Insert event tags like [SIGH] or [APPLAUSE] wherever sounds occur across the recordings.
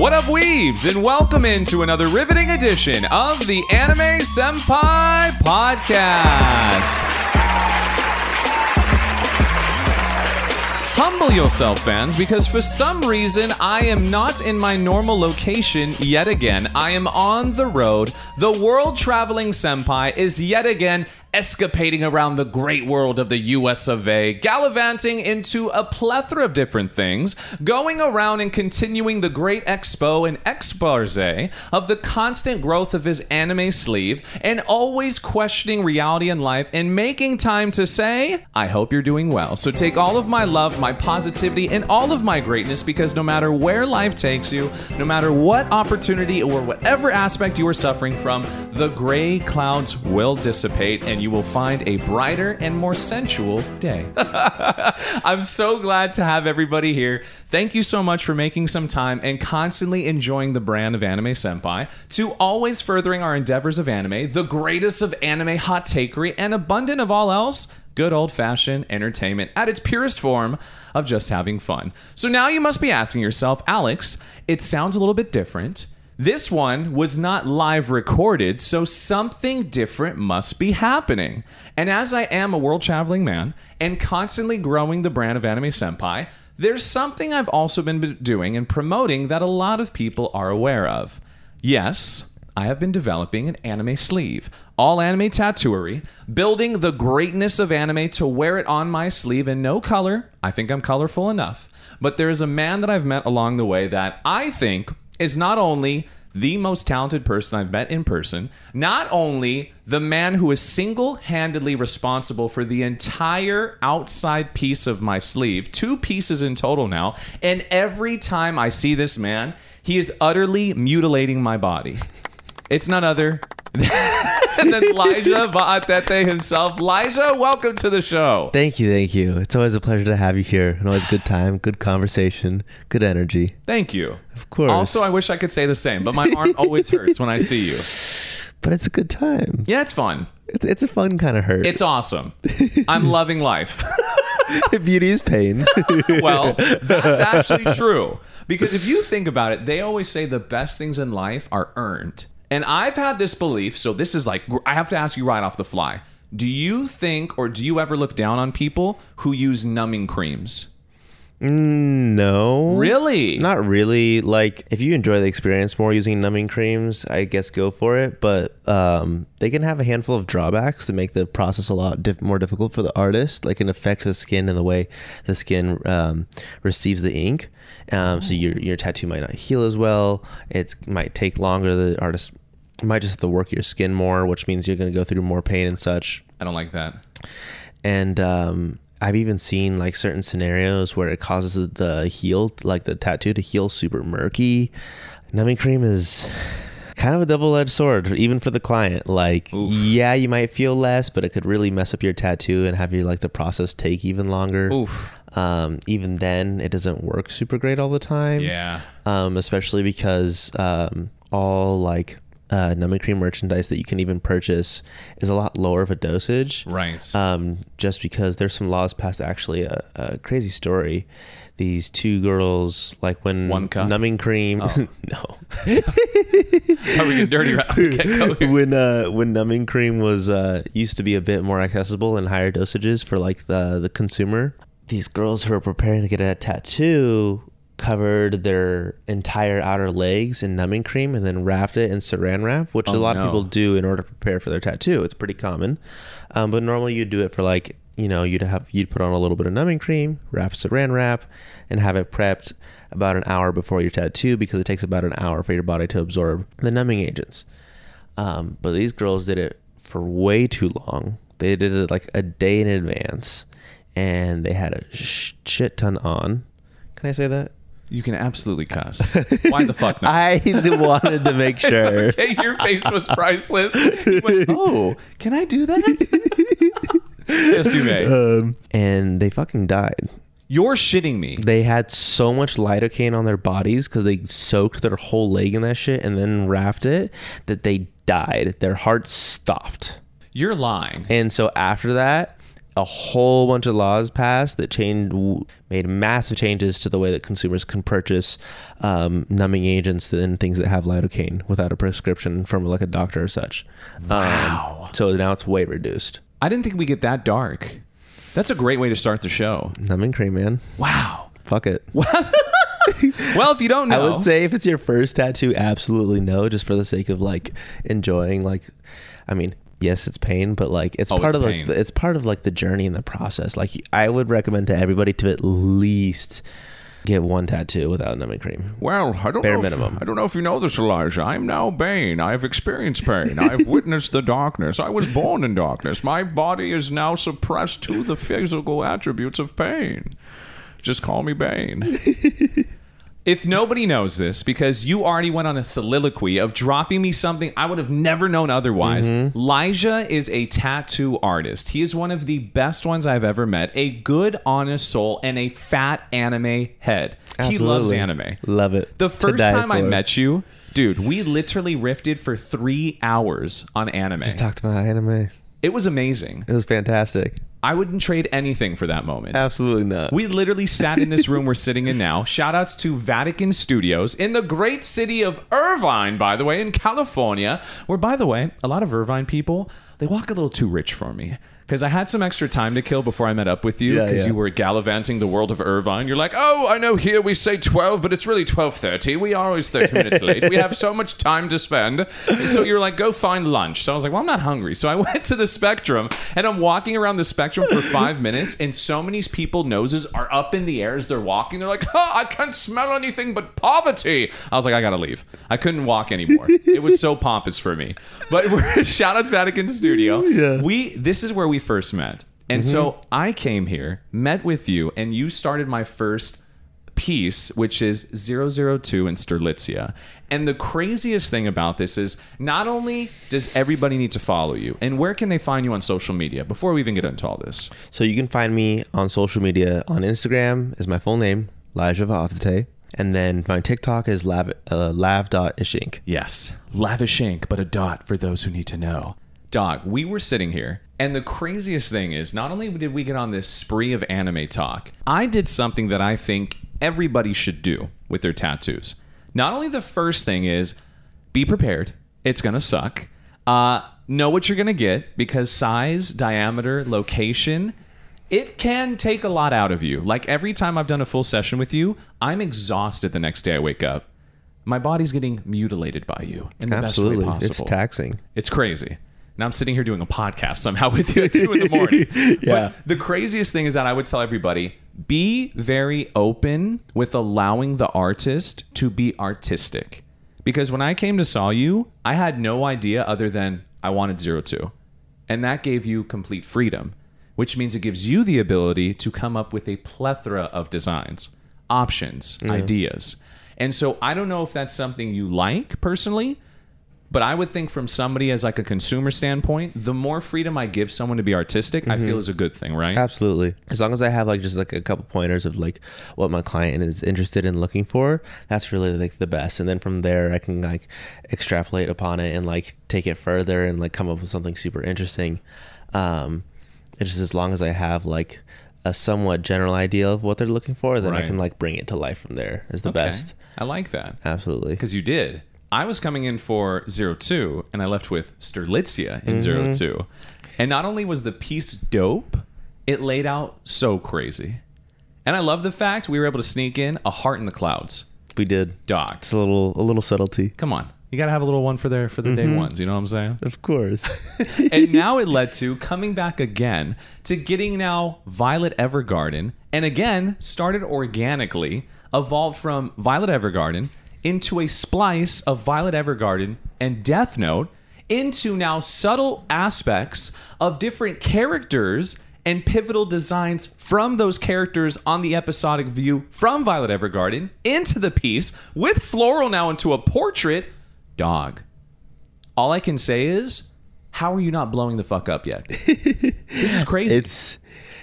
What up, weebs, and welcome into another riveting edition of the Anime Senpai Podcast. Humble yourself, fans, because for some reason I am not in my normal location yet again. I am on the road. The world traveling senpai is yet again escapading around the great world of the US of A, gallivanting into a plethora of different things, going around and continuing the great expo and expose of the constant growth of his anime sleeve, and always questioning reality and life and making time to say, I hope you're doing well. So take all of my love, my positivity, and all of my greatness because no matter where life takes you, no matter what opportunity or whatever aspect you are suffering from, the gray clouds will dissipate and you will find a brighter and more sensual day. [LAUGHS] I'm so glad to have everybody here. Thank you so much for making some time and constantly enjoying the brand of Anime Senpai, to always furthering our endeavors of anime, the greatest of anime hot takery, and abundant of all else good old fashioned entertainment at its purest form of just having fun. So now you must be asking yourself, Alex, it sounds a little bit different. This one was not live recorded, so something different must be happening. And as I am a world traveling man and constantly growing the brand of Anime Senpai, there's something I've also been doing and promoting that a lot of people are aware of. Yes, I have been developing an anime sleeve, all anime tattooery, building the greatness of anime to wear it on my sleeve in no color. I think I'm colorful enough. But there is a man that I've met along the way that I think is not only the most talented person I've met in person, not only the man who is single handedly responsible for the entire outside piece of my sleeve, two pieces in total now, and every time I see this man, he is utterly mutilating my body. It's none other [LAUGHS] than Elijah Vaatete himself. Elijah, welcome to the show. Thank you, thank you. It's always a pleasure to have you here. And always a good time, good conversation, good energy. Thank you. Of course. Also, I wish I could say the same, but my arm always hurts when I see you. But it's a good time. Yeah, it's fun. It's, it's a fun kind of hurt. It's awesome. [LAUGHS] I'm loving life. [LAUGHS] beauty is pain. well, that's actually true. Because if you think about it, they always say the best things in life are earned. And I've had this belief, so this is like, I have to ask you right off the fly. Do you think or do you ever look down on people who use numbing creams? Mm, no. Really? Not really. Like, if you enjoy the experience more using numbing creams, I guess go for it. But um, they can have a handful of drawbacks that make the process a lot diff- more difficult for the artist. Like, can affect the skin and the way the skin um, receives the ink. Um, so your your tattoo might not heal as well. It might take longer. The artist might just have to work your skin more, which means you're going to go through more pain and such. I don't like that. And um, I've even seen like certain scenarios where it causes the heal, like the tattoo, to heal super murky. Numbing cream is kind of a double-edged sword, even for the client. Like, Oof. yeah, you might feel less, but it could really mess up your tattoo and have you like the process take even longer. Oof. Um, even then, it doesn't work super great all the time Yeah. um, especially because um, all like uh, numbing cream merchandise that you can even purchase is a lot lower of a dosage. Right. Um, just because there's some laws passed. Actually, a, a crazy story. These two girls, like when One cup? numbing cream, Oh. [LAUGHS] no, Are we getting dirty right when uh, when numbing cream was uh, used to be a bit more accessible in higher dosages for like the the consumer. These girls who are preparing to get a tattoo covered their entire outer legs in numbing cream and then wrapped it in saran wrap, which Oh, a lot no. of people do in order to prepare for their tattoo. It's pretty common, um, but normally you'd do it for like you know you'd have you'd put on a little bit of numbing cream, wrap saran wrap, and have it prepped about an hour before your tattoo because it takes about an hour for your body to absorb the numbing agents. Um, but these girls did it for way too long. They did it like a day in advance, and they had a shit ton on. Can I say that? You can absolutely cuss. [LAUGHS] Why the fuck not? I [LAUGHS] wanted to make [LAUGHS] sure. okay, your face was priceless. You went, oh, can I do that? yes, you may. Um, and they fucking died. You're shitting me. They had so much lidocaine on their bodies because they soaked their whole leg in that shit and then wrapped it that they died. Their hearts stopped. You're lying. And so after that, a whole bunch of laws passed that changed, made massive changes to the way that consumers can purchase um, numbing agents and things that have lidocaine without a prescription from like a doctor or such. Wow. Um, so now it's way reduced. I didn't think we get that dark. That's a great way to start the show. Numbing cream, man. Wow. Fuck it. [LAUGHS] Well, if you don't know, I would say if it's your first tattoo, absolutely no, just for the sake of like enjoying. Like, I mean, yes, it's pain, but like it's Oh, part it's of pain. like it's part of like the journey and the process. Like, I would recommend to everybody to at least get one tattoo without numbing cream. Well, I don't Bare know. minimum. If, I don't know if you know this, Elijah. I'm now Bane. I've experienced pain. I've [LAUGHS] witnessed the darkness. I was born in darkness. My body is now suppressed to the physical attributes of pain. Just call me Bane. [LAUGHS] if nobody knows this, because you already went on a soliloquy of dropping me something I would have never known otherwise, mm-hmm. Lyjah is a tattoo artist. He is one of the best ones I've ever met. A good, honest soul and a fat anime head. He loves anime. Love it. The first time I met you, dude, we literally riffed for three hours on anime. Just talked about anime. It was amazing. It was fantastic. I wouldn't trade anything for that moment. Absolutely not. We literally sat in this room we're sitting in now. Shout outs to Vatican Studios in the great city of Irvine, by the way, in California. Where, by the way, a lot of Irvine people, they walk a little too rich for me. Because I had some extra time to kill before I met up with you. Because yeah. you were gallivanting the world of Irvine. You're like, oh, I know here we say 12, but it's really 12.30. We are always 30 minutes [LAUGHS] late. We have so much time to spend. So you're like, go find lunch. So I was like, well, I'm not hungry. So I [LAUGHS] went to the Spectrum and I'm walking around the Spectrum for five [LAUGHS] minutes and so many people noses are up in the air as they're walking. They're like, oh, I can't smell anything but poverty. I was like, I gotta leave. I couldn't walk anymore. it was so pompous for me. But shout out to Vatican Studio. Yeah. We this is where we first met. And so I came here, met with you, and you started my first piece, which is 002 in Strelitzia. And the craziest thing about this is not only does everybody need to follow you, and where can they find you on social media before we even get into all this? So you can find me on social media on Instagram is my full name, Elijah Vaatete. And then my TikTok is lav, uh, lav.ishink. Yes, lavish ink, but a dot for those who need to know. Dog, we were sitting here, and the craziest thing is not only did we get on this spree of anime talk, I did something that I think everybody should do with their tattoos. Not only the first thing is be prepared, it's gonna suck. Uh, know what you're gonna get because size, diameter, location, it can take a lot out of you. Like every time I've done a full session with you, I'm exhausted the next day I wake up. My body's getting mutilated by you in the Absolutely. best way possible. It's taxing. It's crazy. And I'm sitting here doing a podcast somehow [LAUGHS] with you at two in the morning. [LAUGHS] Yeah. But the craziest thing is that I would tell everybody be very open with allowing the artist to be artistic. Because when I came to saw you, I had no idea other than I wanted zero two. And that gave you complete freedom, which means it gives you the ability to come up with a plethora of designs, options, ideas. And so I don't know if that's something you like personally, but I would think from somebody as like a consumer standpoint, the more freedom I give someone to be artistic, I feel is a good thing, right? Absolutely. As long as I have like just like a couple pointers of like what my client is interested in looking for, that's really like the best. And then from there I can like extrapolate upon it and like take it further and like come up with something super interesting. Um it's just as long as I have like a somewhat general idea of what they're looking for, then Right. I can like bring it to life from there is the Okay. best. I like that. Absolutely. Because you did. I was coming in for zero two, and I left with Strelitzia in Mm-hmm. 02. And not only was the piece dope, it laid out so crazy. And I love the fact we were able to sneak in a heart in the clouds. We did. Doc, It's a little a little subtlety. Come on. You got to have a little one for their for the Mm-hmm. day ones, you know what I'm saying? Of course. [LAUGHS] and now it led to coming back again to getting now Violet Evergarden, and again started organically, evolved from Violet Evergarden into a splice of Violet Evergarden and Death Note into now subtle aspects of different characters and pivotal designs from those characters on the episodic view from Violet Evergarden into the piece with floral now into a portrait. Dog. All I can say is, how are you not blowing the fuck up yet? [LAUGHS] this is crazy. It's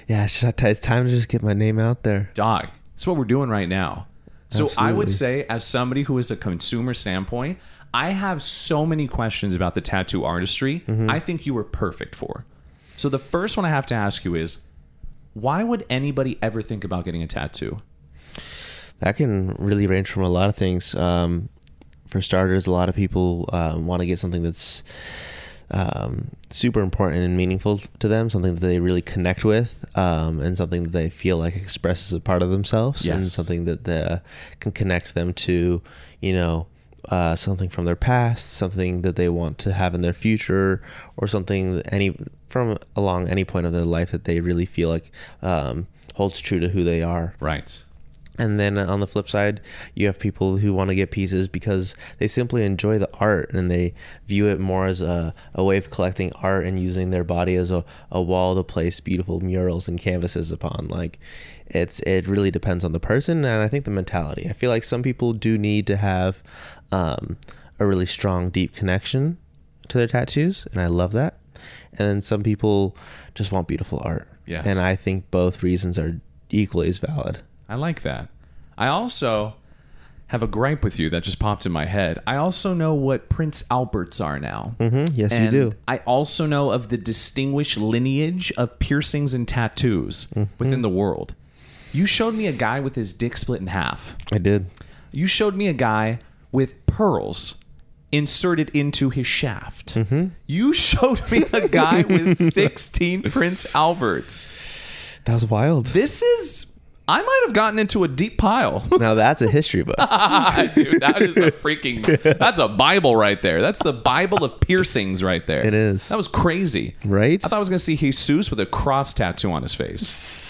yeah, it's, time to just get my name out there. dog. That's what we're doing right now. So I would say, as somebody who is a consumer standpoint, I have so many questions about the tattoo artistry. Mm-hmm. I think you were perfect for. So the first one I have to ask you is, why would anybody ever think about getting a tattoo? That can really range from a lot of things. Um, for starters, a lot of people um, want to get something that's um, super important and meaningful to them, something that they really connect with, um, and something that they feel like expresses a part of themselves, and something that they, can connect them to, you know, uh, something from their past, something that they want to have in their future, or something that any from along any point of their life that they really feel like um, holds true to who they are. Right. And then on the flip side, you have people who want to get pieces because they simply enjoy the art and they view it more as a, a way of collecting art and using their body as a, a wall to place beautiful murals and canvases upon. Like it's it really depends on the person and I think the mentality. I feel like some people do need to have um, a really strong, deep connection to their tattoos, and I love that. And then some people just want beautiful art. Yes. And I think both reasons are equally as valid. I like that. I also have a gripe with you that just popped in my head. I also know what Prince Alberts are now. Mm-hmm. Yes, you do. I also know of the distinguished lineage of piercings and tattoos Mm-hmm. within the world. You showed me a guy with his dick split in half. I did. You showed me a guy with pearls inserted into his shaft. Mm-hmm. You showed me a guy with [LAUGHS] 16 Prince Alberts. That was wild. This is. I might have gotten into a deep pile. [LAUGHS] now that's a history book. [LAUGHS] Dude, that is a freaking. [LAUGHS] That's a Bible right there. That's the Bible of piercings right there. It is. That was crazy. Right? I thought I was going to see Jesus with a cross tattoo on his face.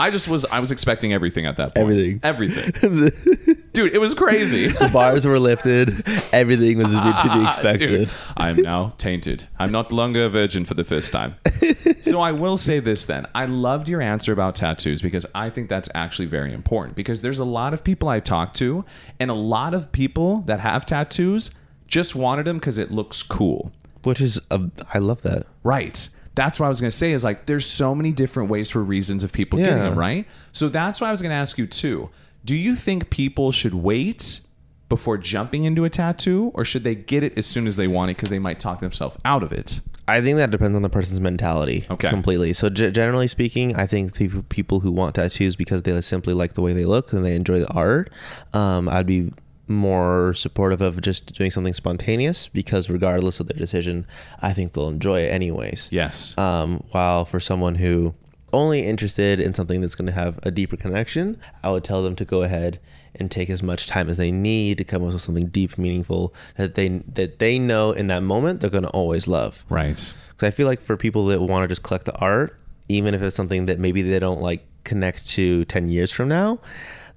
I just was. I was expecting everything at that point. Everything. Everything. [LAUGHS] Dude, it was crazy. the bars were lifted. Everything was to be [LAUGHS] expected. Dude, I'm now tainted. I'm not longer a virgin for the first time. [LAUGHS] so I will say this then. I loved your answer about tattoos because I think that's actually very important because there's a lot of people I talk to and a lot of people that have tattoos just wanted them because it looks cool. Which is, a, I love that. Right. That's what I was going to say is like there's so many different ways for reasons of people getting them, right? So that's why I was going to ask you too. Do you think people should wait before jumping into a tattoo or should they get it as soon as they want it because they might talk themselves out of it? I think that depends on the person's mentality. Okay. Completely. So g- generally speaking, I think people who want tattoos because they simply like the way they look and they enjoy the art, um, I'd be more supportive of just doing something spontaneous because regardless of their decision, I think they'll enjoy it anyways. Yes. Um, while for someone who only interested in something that's going to have a deeper connection, I would tell them to go ahead and take as much time as they need to come up with something deep, meaningful that they that they know in that moment they're going to always love. right. Because I feel like for people that want to just collect the art, even if it's something that maybe they don't like connect to ten years from now,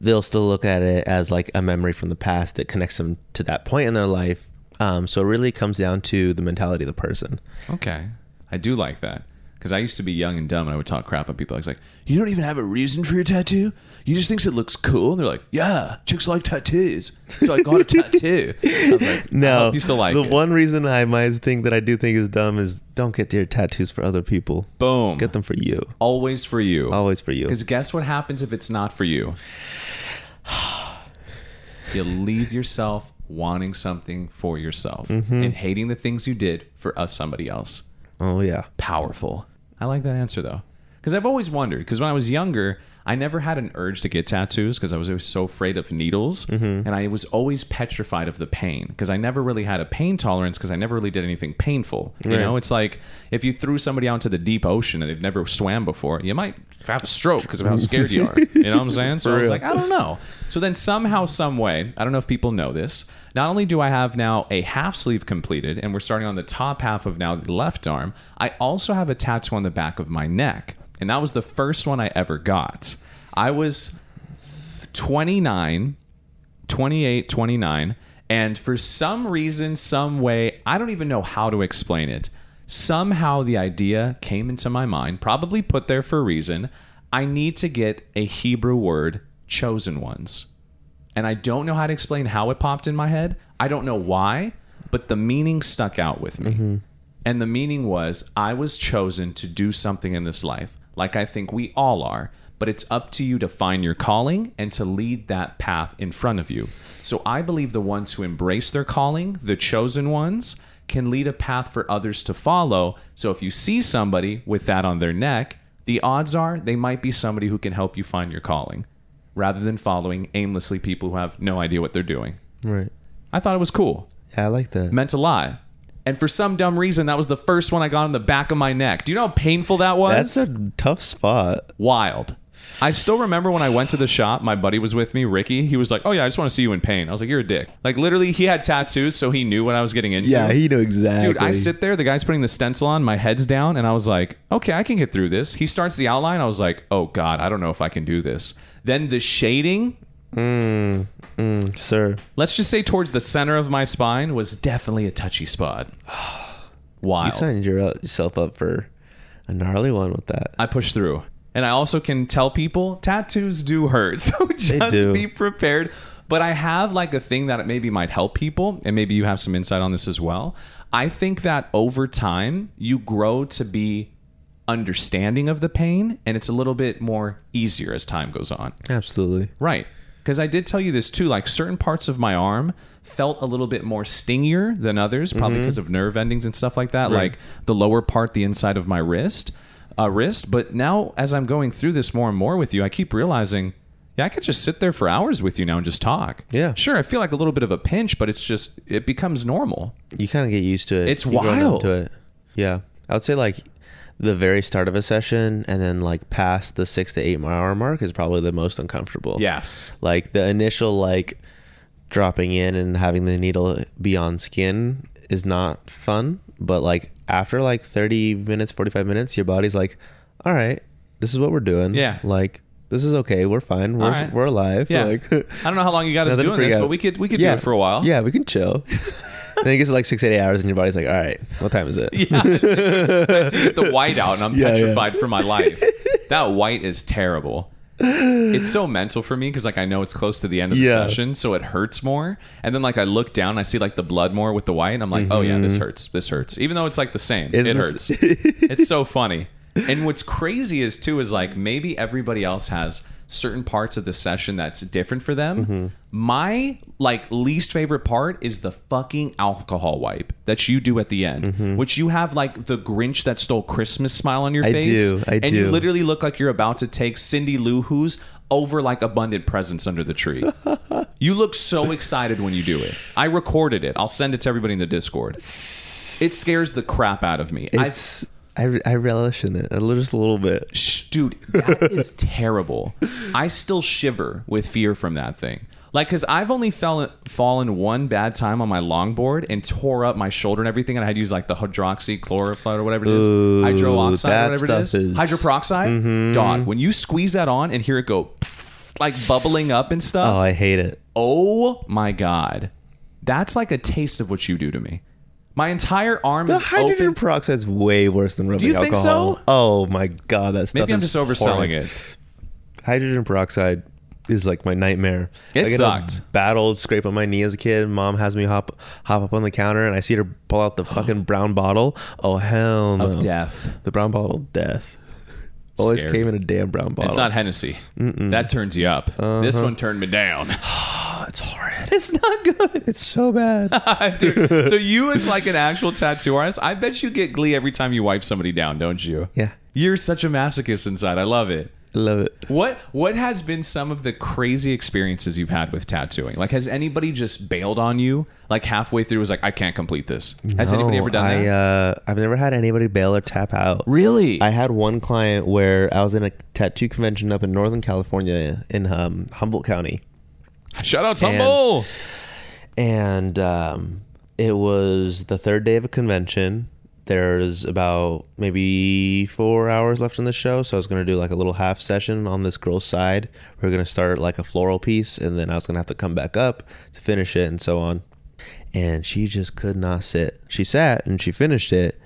they'll still look at it as like a memory from the past that connects them to that point in their life. Um, so it really comes down to the mentality of the person. Okay. I do like that. Because I used to be young and dumb and I would talk crap on people. I was like, You don't even have a reason for your tattoo? You just thinks it looks cool? And they're like, Yeah, chicks like tattoos. So I got a [LAUGHS] tattoo. I was like, No, you still like the it. one reason I might think that I do think is dumb is don't get your tattoos for other people. Boom. Get them for you. Always for you. Always for you. Because guess what happens if it's not for you? [SIGHS] you leave yourself wanting something for yourself Mm-hmm. and hating the things you did for us somebody else. Oh yeah. Powerful. I like that answer though. Because I've always wondered, because when I was younger, I never had an urge to get tattoos because I was always so afraid of needles. Mm-hmm. And I was always petrified of the pain because I never really had a pain tolerance because I never really did anything painful. You Right. know, it's like if you threw somebody out into the deep ocean and they've never swam before, you might have a stroke because of how scared you are. You know what I'm [LAUGHS] saying? So I was real. like, I don't know. So then somehow, some way, I don't know if people know this. Not only do I have now a half sleeve completed, and we're starting on the top half of now the left arm, I also have a tattoo on the back of my neck. And that was the first one I ever got. I was 29, 28, 29. And for some reason, some way, I don't even know how to explain it. somehow the idea came into my mind, probably put there for a reason. I need to get a Hebrew word, chosen ones. And I don't know how to explain how it popped in my head. I don't know why, but the meaning stuck out with me. Mm-hmm. And the meaning was I was chosen to do something in this life, like I think we all are. But it's up to you to find your calling and to lead that path in front of you. So I believe the ones who embrace their calling, the chosen ones, can lead a path for others to follow. So if you see somebody with that on their neck, the odds are they might be somebody who can help you find your calling rather than following aimlessly people who have no idea what they're doing. Right. I thought it was cool Yeah, I like that. meant a lot. And for some dumb reason, that was the first one I got on the back of my neck. Do you know how painful that was? That's a tough spot. wild. I still remember when I went to the shop, my buddy was with me, Ricky. He was like, Oh, yeah, I just want to see you in pain. I was like, You're a dick. Like, literally, he had tattoos, so he knew what I was getting into. Yeah, he knew exactly. Dude, I sit there, the guy's putting the stencil on, my head's down, and I was like, okay, I can get through this. He starts the outline. I was like, oh God, I don't know if I can do this. Then the shading, Mm, mm, sir. let's just say towards the center of my spine, was definitely a touchy spot. Wow. [SIGHS] You Wild. signed your, yourself up for a gnarly one with that. I push through. And I also can tell people tattoos do hurt. [LAUGHS] So just be prepared. But I have like a thing that maybe might help people, and maybe you have some insight on this as well. I think that over time, you grow to be understanding of the pain, and it's a little bit more easier as time goes on. Absolutely. Right. Because I did tell you this too. Like certain parts of my arm felt a little bit more stingier than others, probably because of nerve endings and stuff like that. Like the lower part, the inside of my wrist, uh, wrist. But now, as I'm going through this more and more with you, I keep realizing, yeah, I could just sit there for hours with you now and just talk. Yeah. Sure, I feel like a little bit of a pinch, but it's just it becomes normal. You kind of get used to it. It's You wild. To it. Yeah. I would say like the very start of a session and then like past the six to eight hour mark is probably the most uncomfortable. Yes. Like the initial like dropping in and having the needle be on skin is not fun. But like after like 30 minutes, 45 minutes, your body's like, all right, this is what we're doing. Yeah. Like, this is okay. We're fine. We're, right. we're alive. Yeah. Like, I don't know how long you got [LAUGHS] us doing this, freak but we could we could yeah. do it for a while. Yeah, we can chill. [LAUGHS] [LAUGHS] then it gets to like six, eight hours, and your body's like, all right, what time is it? [LAUGHS] Yeah. I see the white out, and I'm Yeah, yeah. petrified for my life. [LAUGHS] That white is terrible. It's so mental for me because like I know it's close to the end of the Yeah. session, so it hurts more. And then like I look down, I see like the blood more with the white, and I'm like, oh yeah, this mm-hmm. hurts. This hurts. Even though it's like the same, it hurts. it's so funny. And what's crazy is too is like maybe everybody else has certain parts of the session that's different for them. Mm-hmm. My like least favorite part is the fucking alcohol wipe that you do at the end, which you have like the Grinch that stole Christmas smile on your Mm-hmm. I face. do, I and you literally look like you're about to take Cindy Lou Who's over like abundant presents under the tree. [LAUGHS] you look so excited when you do it. I recorded it. I'll send it to everybody in the Discord. It scares the crap out of me. It's, I, I relish in it a little, just a little bit. Shh, dude, that [LAUGHS] is terrible. I still shiver with fear from that thing. Like, cause I've only fell, fallen one bad time on my longboard and tore up my shoulder and everything, and I had to use like the hydroxychloroquine or whatever it is, Ooh, or whatever it is, is- Mm-hmm. hydroperoxide. Dog, when you squeeze that on and hear it go, like bubbling up and stuff. Oh. I hate it. Oh my god, that's like a taste of what you do to me. My entire arm is. The is hydrogen open. peroxide is way worse than rubbing Do you think alcohol. so? Oh my god, that stuff. Maybe I'm just overselling it. Hydrogen peroxide is like my nightmare. It I get sucked. A battle scrape on my knee as a kid. Mom has me hop hop up on the counter, and I see her pull out the [GASPS] fucking brown bottle. Oh hell no! Of death. The brown bottle of death. Always Scared. came in a damn brown bottle. It's not Hennessy. That turns you up. This Uh-huh. one turned me down. [SIGHS] [LAUGHS] Oh, it's horrid. it's not good. It's so bad. [LAUGHS] Dude, so you as like an actual tattoo artist, I bet you get glee every time you wipe somebody down, don't you? yeah, You're such a masochist inside. I love it. I love it. What what has been some of the crazy experiences you've had with tattooing? Like has anybody just bailed on you like halfway through was like I can't complete this? Has anybody ever done I, that? Uh, I've never had anybody bail or tap out. really? I had one client where I was in a tattoo convention up in Northern California in um, Humboldt County. Shout out and- Humble. and um, it was the third day of a convention. There's about maybe four hours left in the show, so I was gonna do like a little half session on this girl's side. We are gonna start like a floral piece, and then I was gonna have to come back up to finish it, and so on. And she just could not sit. She sat and she finished it,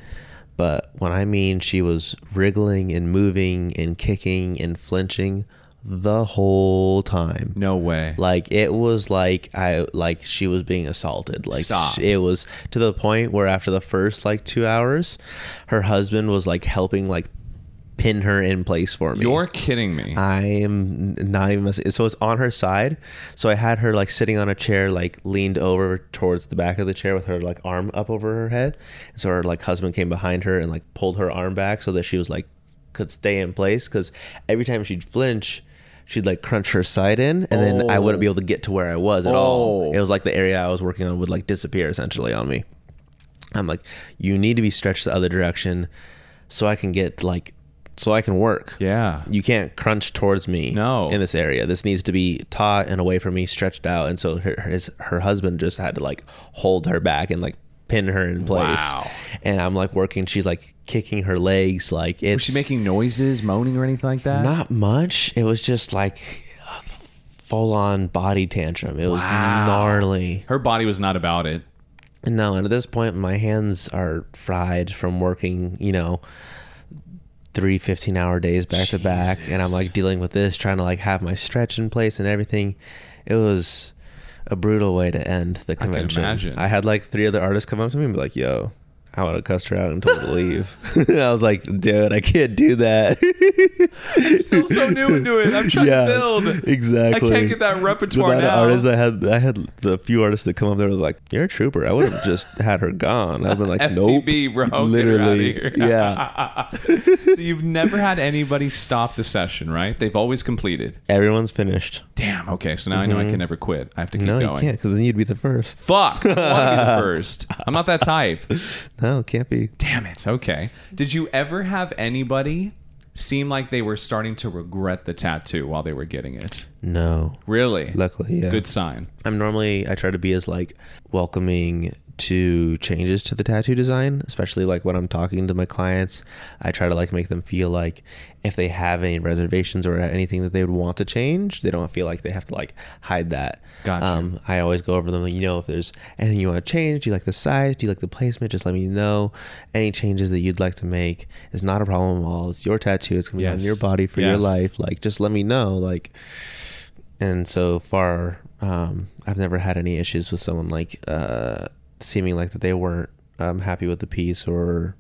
But when I mean she was wriggling and moving and kicking and flinching the whole time. No way. Like it was like I like she was being assaulted. Like Stop. it was to the point where after the first like two hours, her husband was like helping like pin her in place for me. You're kidding me. I am not even messing. So it's on her side. So I had her like sitting on a chair, like leaned over towards the back of the chair with her like arm up over her head. And so her like husband came behind her and like pulled her arm back so that she was like could stay in place. Because every time she'd flinch, she'd like crunch her side in, and then I wouldn't be oh. able to get to where I was at all. Oh. It was like the area I was working on would like disappear essentially on me. I'm like, you need to be stretched the other direction, so I can get like, so I can work. yeah. You can't crunch towards me. No. In this area, this needs to be taut and away from me, stretched out. And so her his her husband just had to like hold her back and like pin her in place. Wow. And I'm like working. She's like kicking her legs. Like it's Was she making noises, moaning, or anything like that? not much. It was just like full on body tantrum. It was Wow. gnarly. Her body was not about it. No, and at this point, my hands are fried from working, you know, three 15 hour days back to back. And I'm like dealing with this, trying to like have my stretch in place and everything. It was a brutal way to end the can convention. imagine. I had like three other artists come up to me and be like, yo, I would have cussed her out and told her to leave. [LAUGHS] I was like, dude, I can't do that. I'm still so new into it. I'm trying yeah, to build. exactly. I can't get that the repertoire of now. artists I had, I had the few artists that come up there were like, "You're a trooper." I would have just had her gone. I've been like, [LAUGHS] FTB, "Nope, bro. Get her outta literally, yeah." [LAUGHS] so you've never had anybody stop the session, right? They've always completed. Everyone's finished. Damn. Okay. So now I know I can never quit. I have to keep Mm-hmm. No, going. you can't, because then you'd be the first. Fuck. I want to be the first. I'm not that type. No, Oh, it can't be. Damn it. Okay. Did you ever have anybody seem like they were starting to regret the tattoo while they were getting it? No, Really? luckily, yeah. Good sign. I'm normally I try to be as like welcoming to changes to the tattoo design, especially like when I'm talking to my clients. I try to like make them feel like if they have any reservations or anything that they would want to change, they don't feel like they have to like hide that. Gotcha. Um, I always go over them, like, you know, if there's anything you want to change, do you like the size, do you like the placement? Just let me know. Any changes that you'd like to make is not a problem at all. It's your tattoo. It's gonna be Yes. on your body for your life. Like, just let me know. Like, and so far um, i've never had any issues with someone like uh, seeming like that they weren't um, happy with the piece or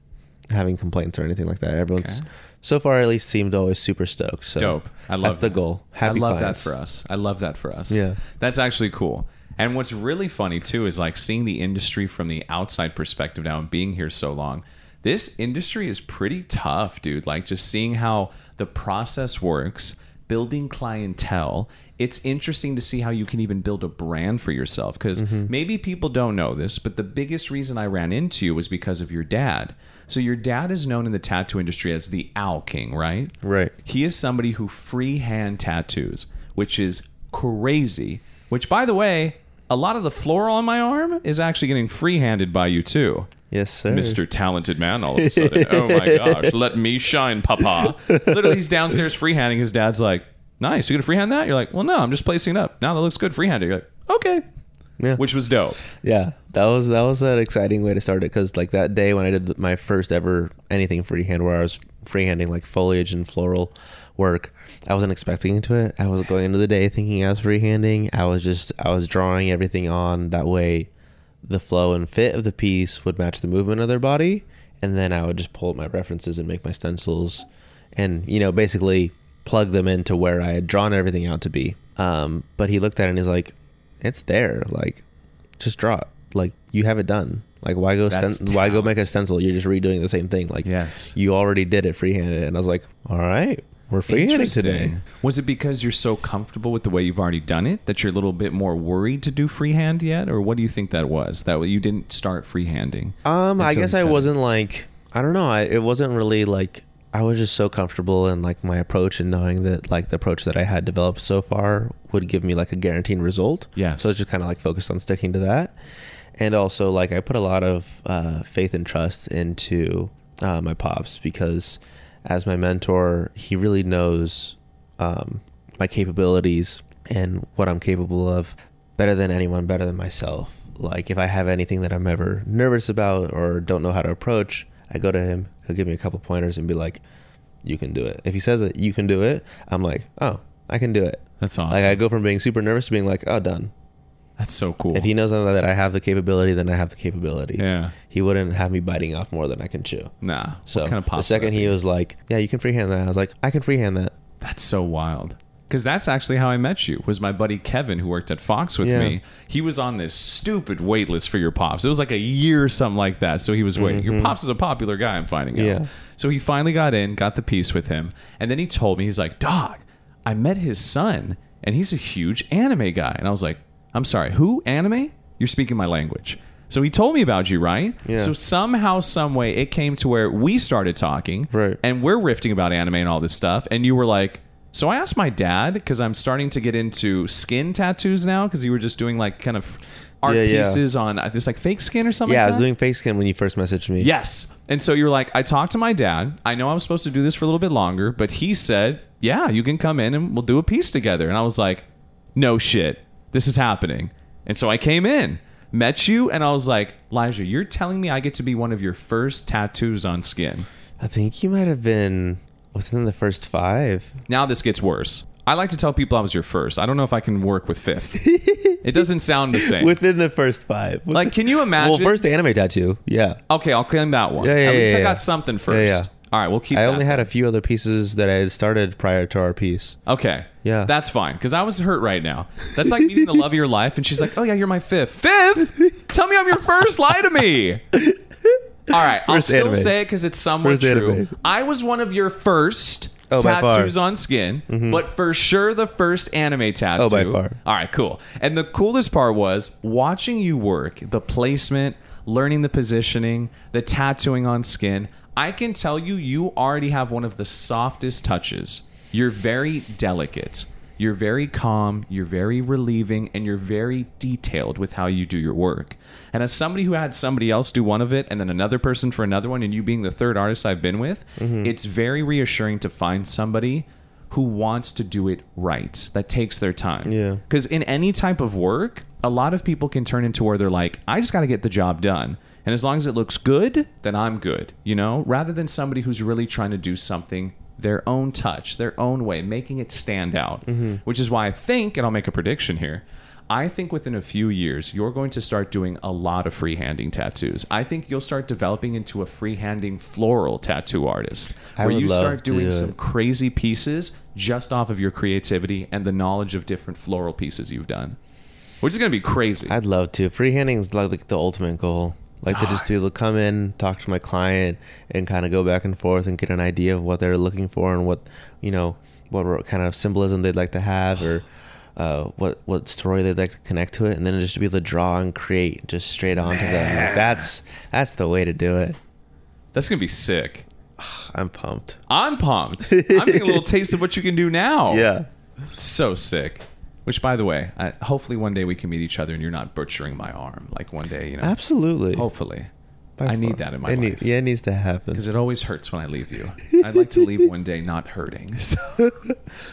having complaints or anything like that everyone's Okay. so far at least seemed always super stoked so Dope. I love that's the goal happy I love clients. that for us. I love that for us. Yeah. That's actually cool. And what's really funny too is like seeing the industry from the outside perspective now and being here so long. This industry is pretty tough, dude. Like just seeing how the process works, building clientele. It's interesting to see how you can even build a brand for yourself because Mm-hmm. maybe people don't know this, but the biggest reason I ran into you was because of your dad. So your dad is known in the tattoo industry as the Owl King, right? right He is somebody who freehand tattoos, which is crazy. Which, by the way, a lot of the floral on my arm is actually getting freehanded by you too, yes sir Mister Talented Man. All of a sudden, oh my [LAUGHS] gosh, let me shine, Papa. Literally, he's downstairs freehanding. His dad's like, "Nice, You're gonna freehand that?" You're like, "Well, no, I'm just placing it up. Now that looks good, freehanded." You're like, "Okay," yeah which was dope. yeah that was that was an exciting way to start it because like that day when i did my first ever anything freehand where i was freehanding like foliage and floral work i wasn't expecting into it i was going into the day thinking i was freehanding i was just i was drawing everything on that way the flow and fit of the piece would match the movement of their body and then i would just pull up my references and make my stencils and you know basically plug them into where i had drawn everything out to be um, but he looked at it and he's like it's there like just draw it. Like you have it done. Like why go sten- why go make a stencil? You're just redoing the same thing. Like Yes. you already did it freehanded. And I was like, all right, we're freehanding today. Was it because you're so comfortable with the way you've already done it that you're a little bit more worried to do freehand yet, or what do you think that was? That you didn't start freehanding? Um, I guess I wasn't like I don't know. I, it wasn't really like I was just so comfortable in like my approach and knowing that like the approach that I had developed so far would give me like a guaranteed result. Yeah. So it's just kind of like focused on sticking to that, and also like I put a lot of uh, faith and trust into uh, my pops because as my mentor, he really knows um, my capabilities and what I'm capable of better than anyone, better than myself. Like if I have anything that I'm ever nervous about or don't know how to approach, I go to him. He'll give me a couple pointers and be like, "You can do it." If he says that you can do it, I'm like, "Oh, I can do it." That's awesome. Like I go from being super nervous to being like, "Oh, done." That's so cool. If he knows that I have the capability, then I have the capability. yeah. He wouldn't have me biting off more than I can chew. Nah. So kind of the second he was like, "Yeah, you can freehand that," I was like, "I can freehand that." That's so wild. Because that's actually how I met you. Was my buddy Kevin who worked at Fox with Yeah. me? He was on this stupid wait list for your pops. It was like a year or something like that. So he was waiting. Your pops is a popular guy. I'm finding out. Mm-hmm. Yeah. So he finally got in, got the piece with him, and then he told me he's like, "Dog, I met his son, and he's a huge anime guy." And I was like, "I'm sorry, who anime? You're speaking my language." So he told me about you, right? Yeah. So somehow, some way, it came to where we started talking, Right. and we're riffing about anime and all this stuff, and you were like, so I asked my dad because I'm starting to get into skin tattoos now because you were just doing like kind of art Yeah, yeah. pieces on uh, there's like fake skin or something. Yeah, I was doing face skin when you first messaged me. Yes. And so you're like, I talked to my dad. I know I'm supposed to do this for a little bit longer, but he said, yeah, you can come in and we'll do a piece together. And I was like, no shit. This is happening. And so I came in, met you, and I was like, Elijah, you're telling me I get to be one of your first tattoos on skin. I think you might have been within the first five. Now this gets worse. I like to tell people I was your first. I don't know if I can work with fifth. it doesn't sound the same. Within the first five. like, can you imagine? well, first anime tattoo. Yeah. okay, I'll claim that one. Yeah, yeah, At least yeah, I got something first. Yeah, yeah. All right, we'll keep. I only had a few other pieces that I had started prior to our piece. Okay. Yeah. That's fine because I was hurt right now. That's like meeting the love of your life, and she's like, "Oh yeah, you're my fifth. Fifth? Tell me I'm your first. Lie to me." All right, I'll First still anime. say it because it's somewhat First true. anime. I was one of your first Oh, by far. Mm-hmm. tattoos on skin, but for sure the first anime tattoo. Oh, by far. All right, cool. And the coolest part was watching you work, the placement, learning the positioning, the tattooing on skin. I can tell you, you already have one of the softest touches. You're very delicate. You're very calm, you're very relieving, and you're very detailed with how you do your work. And as somebody who had somebody else do one of it and then another person for another one, and you being the third artist I've been with, Mm-hmm. it's very reassuring to find somebody who wants to do it right, that takes their time. Yeah. Because in any type of work, a lot of people can turn into where they're like, I just got to get the job done. And as long as it looks good, then I'm good, you know, rather than somebody who's really trying to do something their own touch, their own way, making it stand out. Mm-hmm. Which is why I think, and I'll make a prediction here. I think within a few years, you're going to start doing a lot of freehanding tattoos. I think you'll start developing into a freehanding floral tattoo artist I where you start doing do some crazy pieces just off of your creativity and the knowledge of different floral pieces you've done, which is going to be crazy. I'd love to. Freehanding is like the ultimate goal. Like to just to come in, talk to my client, and kind of go back and forth and get an idea of what they're looking for and what you know what kind of symbolism they'd like to have or uh, what what story they'd like to connect to it, and then just to be able to draw and create just straight onto them. Like that's that's the way to do it. That's going to be sick. [SIGHS] I'm pumped. I'm pumped. I'm getting a little [LAUGHS] taste of what you can do now. Yeah. So sick. Which, by the way, I, hopefully one day we can meet each other and you're not butchering my arm. Like one day, you know. Absolutely. Hopefully. By I far. need that in my It need- life. yeah, it needs to happen. because it always hurts when I leave you. I'd like to leave one day not hurting. [LAUGHS] So,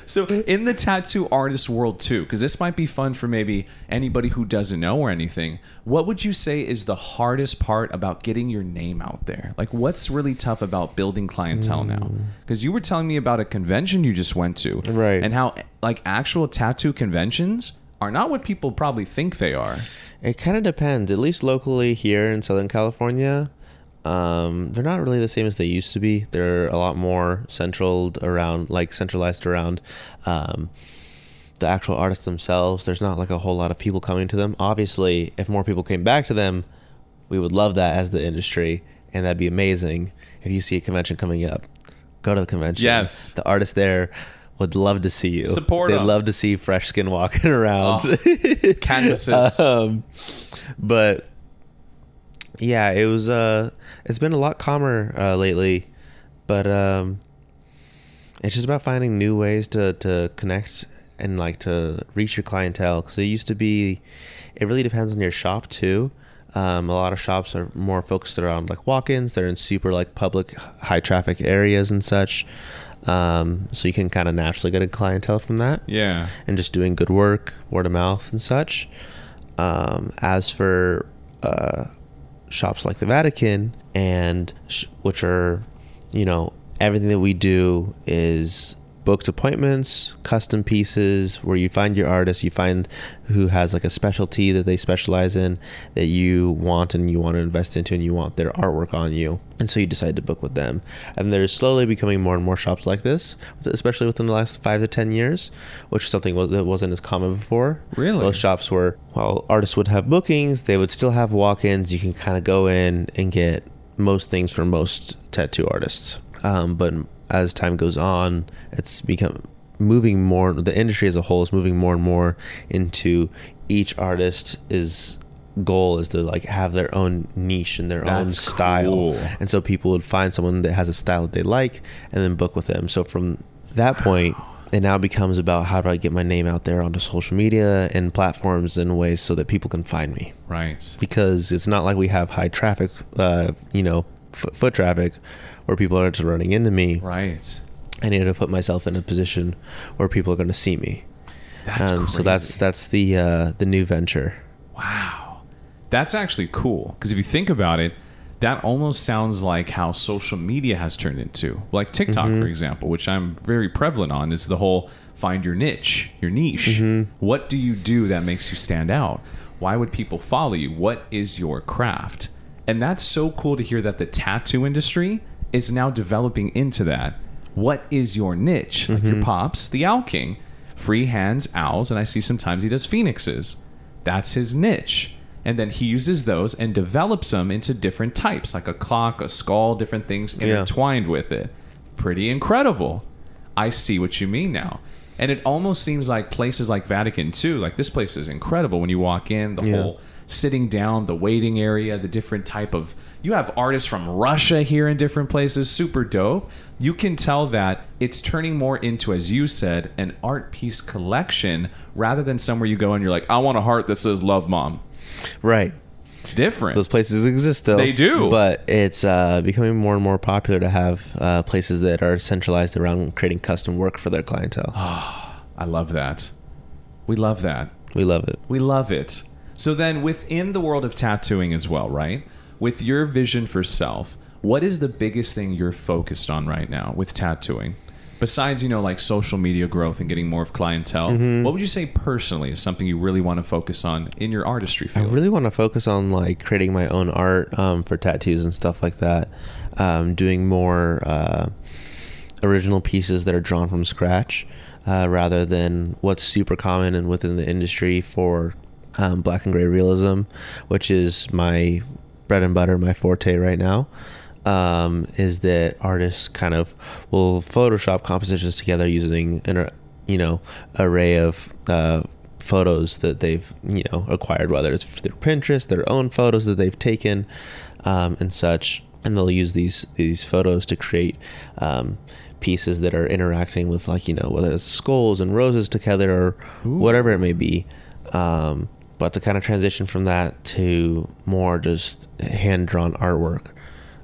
so in the tattoo artist world too, because this might be fun for maybe anybody who doesn't know or anything. What would you say is the hardest part about getting your name out there? Like, what's really tough about building clientele now? Mm. Because you were telling me about a convention you just went to, Right. And how like actual tattoo conventions are not what people probably think they are. It kind of depends. At least locally here in Southern California, um, they're not really the same as they used to be. They're a lot more centralized around, like centralized around um, the actual artists themselves. There's not like a whole lot of people coming to them. Obviously, if more people came back to them, we would love that as the industry, and that'd be amazing. If you see a convention coming up, go to the convention. Yes. the artists there would love to see you. Support They'd 'em. love to see fresh skin walking [LAUGHS] around. Oh, Canvases. [LAUGHS] um, but yeah, it was. Uh, it's been a lot calmer uh, lately, but um, it's just about finding new ways to to connect and like to reach your clientele. Because it used to be, it really depends on your shop too. Um, a lot of shops are more focused around like walk-ins. They're in super like public, high traffic areas and such. Um, so you can kind of naturally get a clientele from that yeah. and just doing good work, word of mouth and such. Um, as for uh, shops like the Vatican, and sh- which are, you know, everything that we do is booked appointments, custom pieces where you find your artist, you find who has like a specialty that they specialize in that you want and you want to invest into and you want their artwork on you. And so you decide to book with them. And there's slowly becoming more and more shops like this, especially within the last five to 10 years, which is something that wasn't as common before. Really? Those shops were, well, artists would have bookings, they would still have walk ins. You can kind of go in and get most things from most tattoo artists. Um, but as time goes on, it's become moving more. The industry as a whole is moving more and more into each artist is goal is to like have their own niche and their own That's style cool. and so people would find someone that has a style that they like and then book with them so from that point it now becomes about how do i get my name out there onto social media and platforms in ways so that people can find me Right. because it's not like we have high traffic uh, you know f- foot traffic where people are just running into me Right. i need to put myself in a position where people are going to see me That's um, so that's that's the uh, the new venture Wow. That's actually cool. Because if you think about it, that almost sounds like how social media has turned into. Like TikTok, Mm-hmm. for example, which I'm very prevalent on, is the whole find your niche, your niche. Mm-hmm. What do you do that makes you stand out? Why would people follow you? What is your craft? And that's so cool to hear that the tattoo industry is now developing into that. What is your niche? Like Mm-hmm. your pops, the Owl King, free hands, owls, and I see sometimes he does phoenixes. That's his niche. And then he uses those and develops them into different types, like a clock, a skull, different things intertwined with it. Pretty incredible. I see what you mean now. And it almost seems like places like Vatican too. Like this place is incredible when you walk in, the Yeah. whole sitting down, the waiting area, the different type of you have artists from Russia here in different places, super dope. You can tell that it's turning more into, as you said, an art piece collection rather than somewhere you go and you're like, I want a heart that says love mom. right It's different. those places exist still They do. but it's uh, becoming more and more popular to have uh, places that are centralized around creating custom work for their clientele I love that. We love that. we love it We love it. So then within the world of tattooing as well, right? With your vision for self, what is the biggest thing you're focused on right now with tattooing? Besides, you know, like social media growth and getting more of clientele, what would you say personally is something you really want to focus on in your artistry I really want to focus on like creating my own art um, for tattoos and stuff like that. Um, doing more uh, original pieces that are drawn from scratch, uh, rather than what's super common and within the industry for um, black and gray realism, which is my bread and butter, my forte right now. Um, is that artists kind of will Photoshop compositions together using an uh, you know array of uh, photos that they've you know acquired, whether it's through Pinterest, their own photos that they've taken, um, and such, and they'll use these these photos to create um, pieces that are interacting with like you know whether it's skulls and roses together or whatever it may be. Um, but to kind of transition from that to more just hand drawn artwork,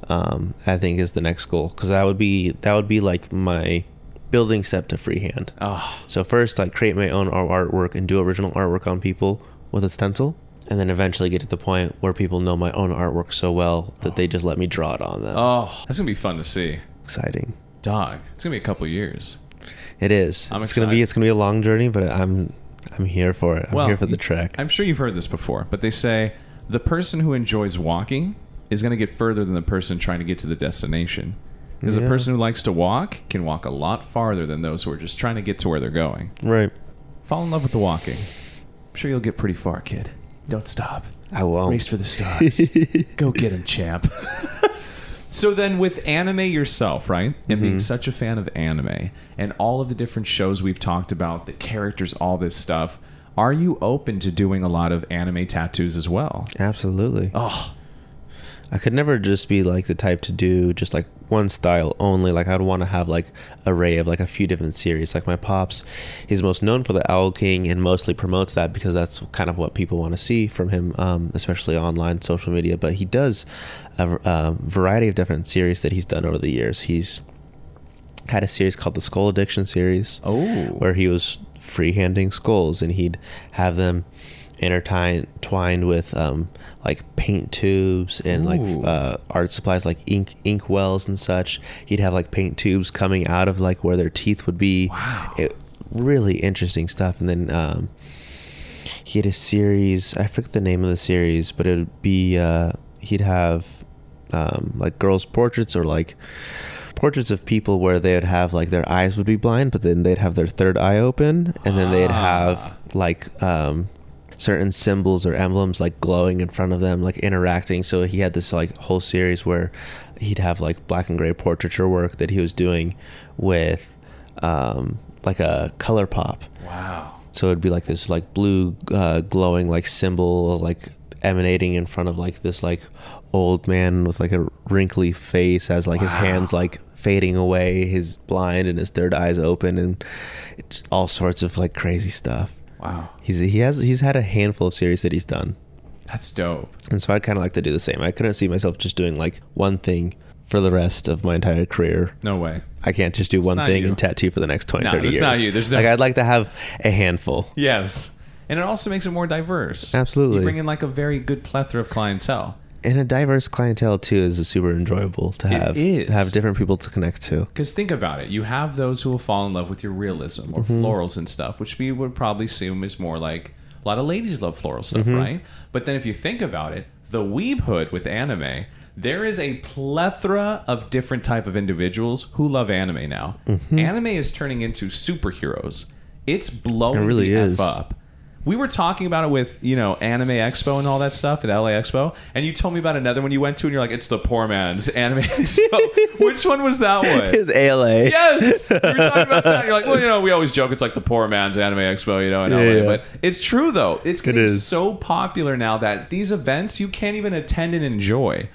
um, I think is the next goal because that would be that would be like my building step to freehand. Oh, So first, like create my own artwork and do original artwork on people with a stencil, and then eventually get to the point where people know my own artwork so well that they just let me draw it on them. oh, that's gonna be fun to see. Exciting. Dog, it's gonna be a couple years. It is. I'm it's gonna be it's gonna be a long journey, but I'm I'm here for it. I'm here for the trek. I'm sure you've heard this before, but they say the person who enjoys walking is going to get further than the person trying to get to the destination. Because the Yeah. person who likes to walk can walk a lot farther than those who are just trying to get to where they're going. right. Fall in love with the walking. I'm sure you'll get pretty far, kid. Don't stop. I won't. Race for the stars. [LAUGHS] Go get him, champ. [LAUGHS] so then, with anime yourself, right, and being mm-hmm. such a fan of anime and all of the different shows we've talked about, the characters, all this stuff, are you open to doing a lot of anime tattoos as well? Absolutely. Oh, I could never just be like the type to do just like one style only. Like I'd want to have like array of like a few different series. Like my pops, he's most known for the Owl King and mostly promotes that because that's kind of what people want to see from him, um, especially online social media. But he does a, a variety of different series that he's done over the years. He's had a series called the Skull Addiction series Oh. where he was freehanding skulls and he'd have them intertwined twined with um, like paint tubes and Ooh. like uh, art supplies like ink ink wells and such. He'd have like paint tubes coming out of like where their teeth would be. Wow. It, really interesting stuff. And then um, he had a series. I forget the name of the series, but it would be uh, he'd have um, like girls' portraits or like portraits of people where they would have like their eyes would be blind, but then they'd have their third eye open, and then they'd Ah. have like um, certain symbols or emblems like glowing in front of them, like interacting. So he had this like whole series where he'd have like black and gray portraiture work that he was doing with um, like a color pop. Wow. So it'd be like this like blue uh, glowing like symbol like emanating in front of like this like old man with like a wrinkly face as like his hands like fading away, his blind and his third eye's open and all sorts of like crazy stuff. Wow. He's he has he's had a handful of series that he's done. That's dope. And so I'd kind of like to do the same. I couldn't see myself just doing like one thing for the rest of my entire career. No way. I can't just do one thing you. and tattoo for the next 20, No, 30 that's years. not you. There's no- like I'd like to have a handful. Yes. And it also makes it more diverse. Absolutely. You bring in like a very good plethora of clientele. And a diverse clientele too is super enjoyable to have. is. To have different people to connect to. Because think about it, you have those who will fall in love with your realism or Mm-hmm. florals and stuff, which we would probably assume is more like a lot of ladies love floral stuff, Mm-hmm. right? But then if you think about it, the weeb hood with anime, there is a plethora of different type of individuals who love anime now. Mm-hmm. Anime is turning into superheroes. It's blowing It really the is. f up. We were talking about it with, you know, Anime Expo and all that stuff at LA Expo, and you told me about another one you went to, and you're like, it's the poor man's Anime [LAUGHS] Expo. [LAUGHS] Which one was that one? His ALA. Yes, we were talking about that. You're like, well, you know, we always joke it's like the poor man's anime expo, you know, in Yeah, LA. yeah. But it's true though. It's getting is. so popular now that these events you can't even attend and enjoy.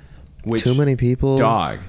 Which Too many people. dog,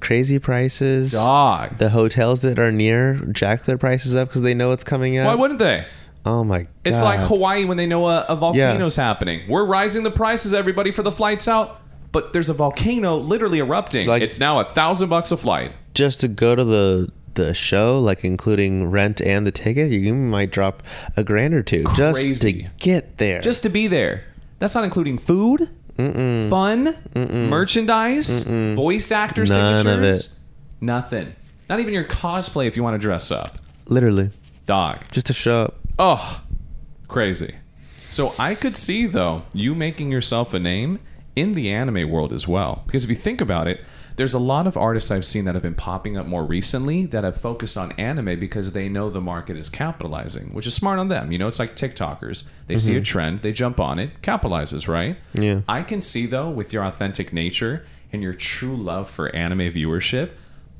Crazy prices. dog. The hotels that are near jack their prices up because they know it's coming up. Why wouldn't they? Oh my god. It's like Hawaii when they know a, a volcano's happening. We're rising the prices, everybody, for the flights out. But there's a volcano literally erupting. Like- it's now a thousand bucks a flight. just to go to the the show, like including rent and the ticket, you might drop a grand or two just to get there. just to be there. That's not including food, fun, merchandise, voice actor None of signatures. Nothing. Not even your cosplay if you want to dress up. literally Dog. just to show up. Oh, crazy. So I could see though you making yourself a name in the anime world as well. Because if you think about it, there's a lot of artists I've seen that have been popping up more recently that have focused on anime because they know the market is capitalizing, which is smart on them. You know, it's like TikTokers. They see a mm-hmm. trend, they jump on it, capitalizes, right? Yeah. I can see though, with your authentic nature and your true love for anime viewership,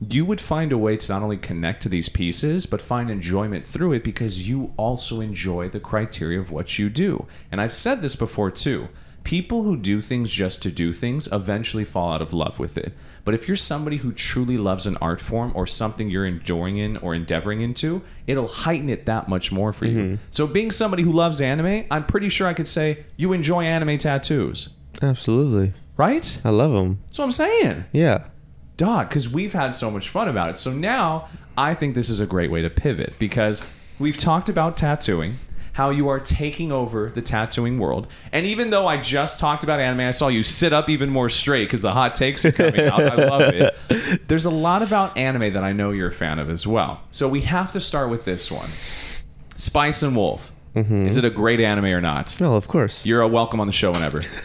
you would find a way to not only connect to these pieces, but find enjoyment through it because you also enjoy the criteria of what you do. And I've said this before too. People who do things just to do things eventually fall out of love with it. But if you're somebody who truly loves an art form or something you're enjoying in or endeavoring into, it'll heighten it that much more for you. Mm-hmm. So, being somebody who loves anime, I'm pretty sure I could say you enjoy anime tattoos, Absolutely. right? I love them. That's what I'm saying Yeah. Dog because we've had so much fun about it. So now i think this is a great way to pivot because we've talked about tattooing how you are taking over the tattooing world. And even though i just talked about anime i saw you sit up even more straight because the hot takes are coming out. I love it. [LAUGHS] There's a lot about anime that i know you're a fan of as well. So we have to start with this one. Spice and wolf. Mm-hmm. Is it a great anime or not? No, of course. you're a welcome on the show whenever. [LAUGHS]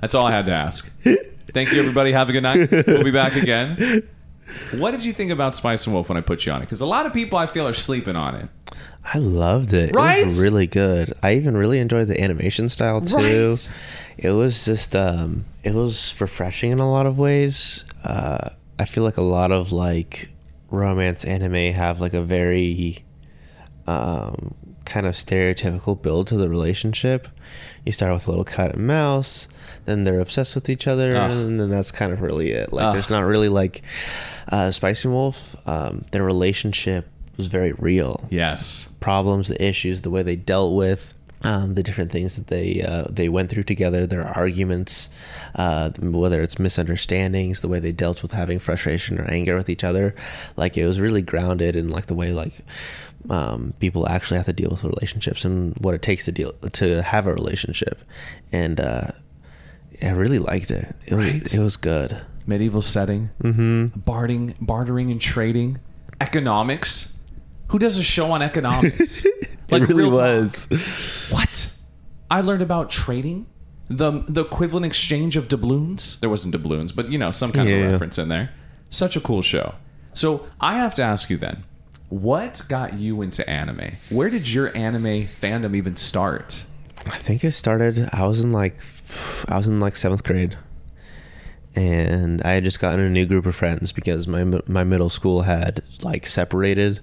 That's all I had to ask. [LAUGHS] Thank you, everybody. Have a good night. We'll be back again. What did you think about Spice and Wolf when I put you on it? Because a lot of people I feel are sleeping on it. I loved it. Right? It was really good. I even really enjoyed the animation style too. Right. It was just um it was refreshing in a lot of ways. Uh I feel like a lot of like romance anime have like a very um kind of stereotypical build to the relationship. You start with a little cat and mouse, then they're obsessed with each other, Ugh. and then that's kind of really it. Like Ugh. there's not really like uh Spice and Wolf, um, their relationship was very real Yes. problems, the issues, the way they dealt with um, the different things that they uh, they went through together, their arguments, uh, whether it's misunderstandings, the way they dealt with having frustration or anger with each other. Like it was really grounded in like the way like um, people actually have to deal with relationships and what it takes to deal to have a relationship. And uh, I really liked it. It was Right. it was good. Medieval setting, mm-hmm. bartering, bartering and trading, economics. Who does a show on economics? [LAUGHS] it really talk. was. What? I learned about trading, the the equivalent exchange of doubloons. There wasn't doubloons, but you know some kind Yeah, of reference in there. Such a cool show. So I have to ask you then, what got you into anime? Where did your anime fandom even start? I think it started. I was in like, I was in like seventh grade, and I had just gotten a new group of friends because my my middle school had like separated.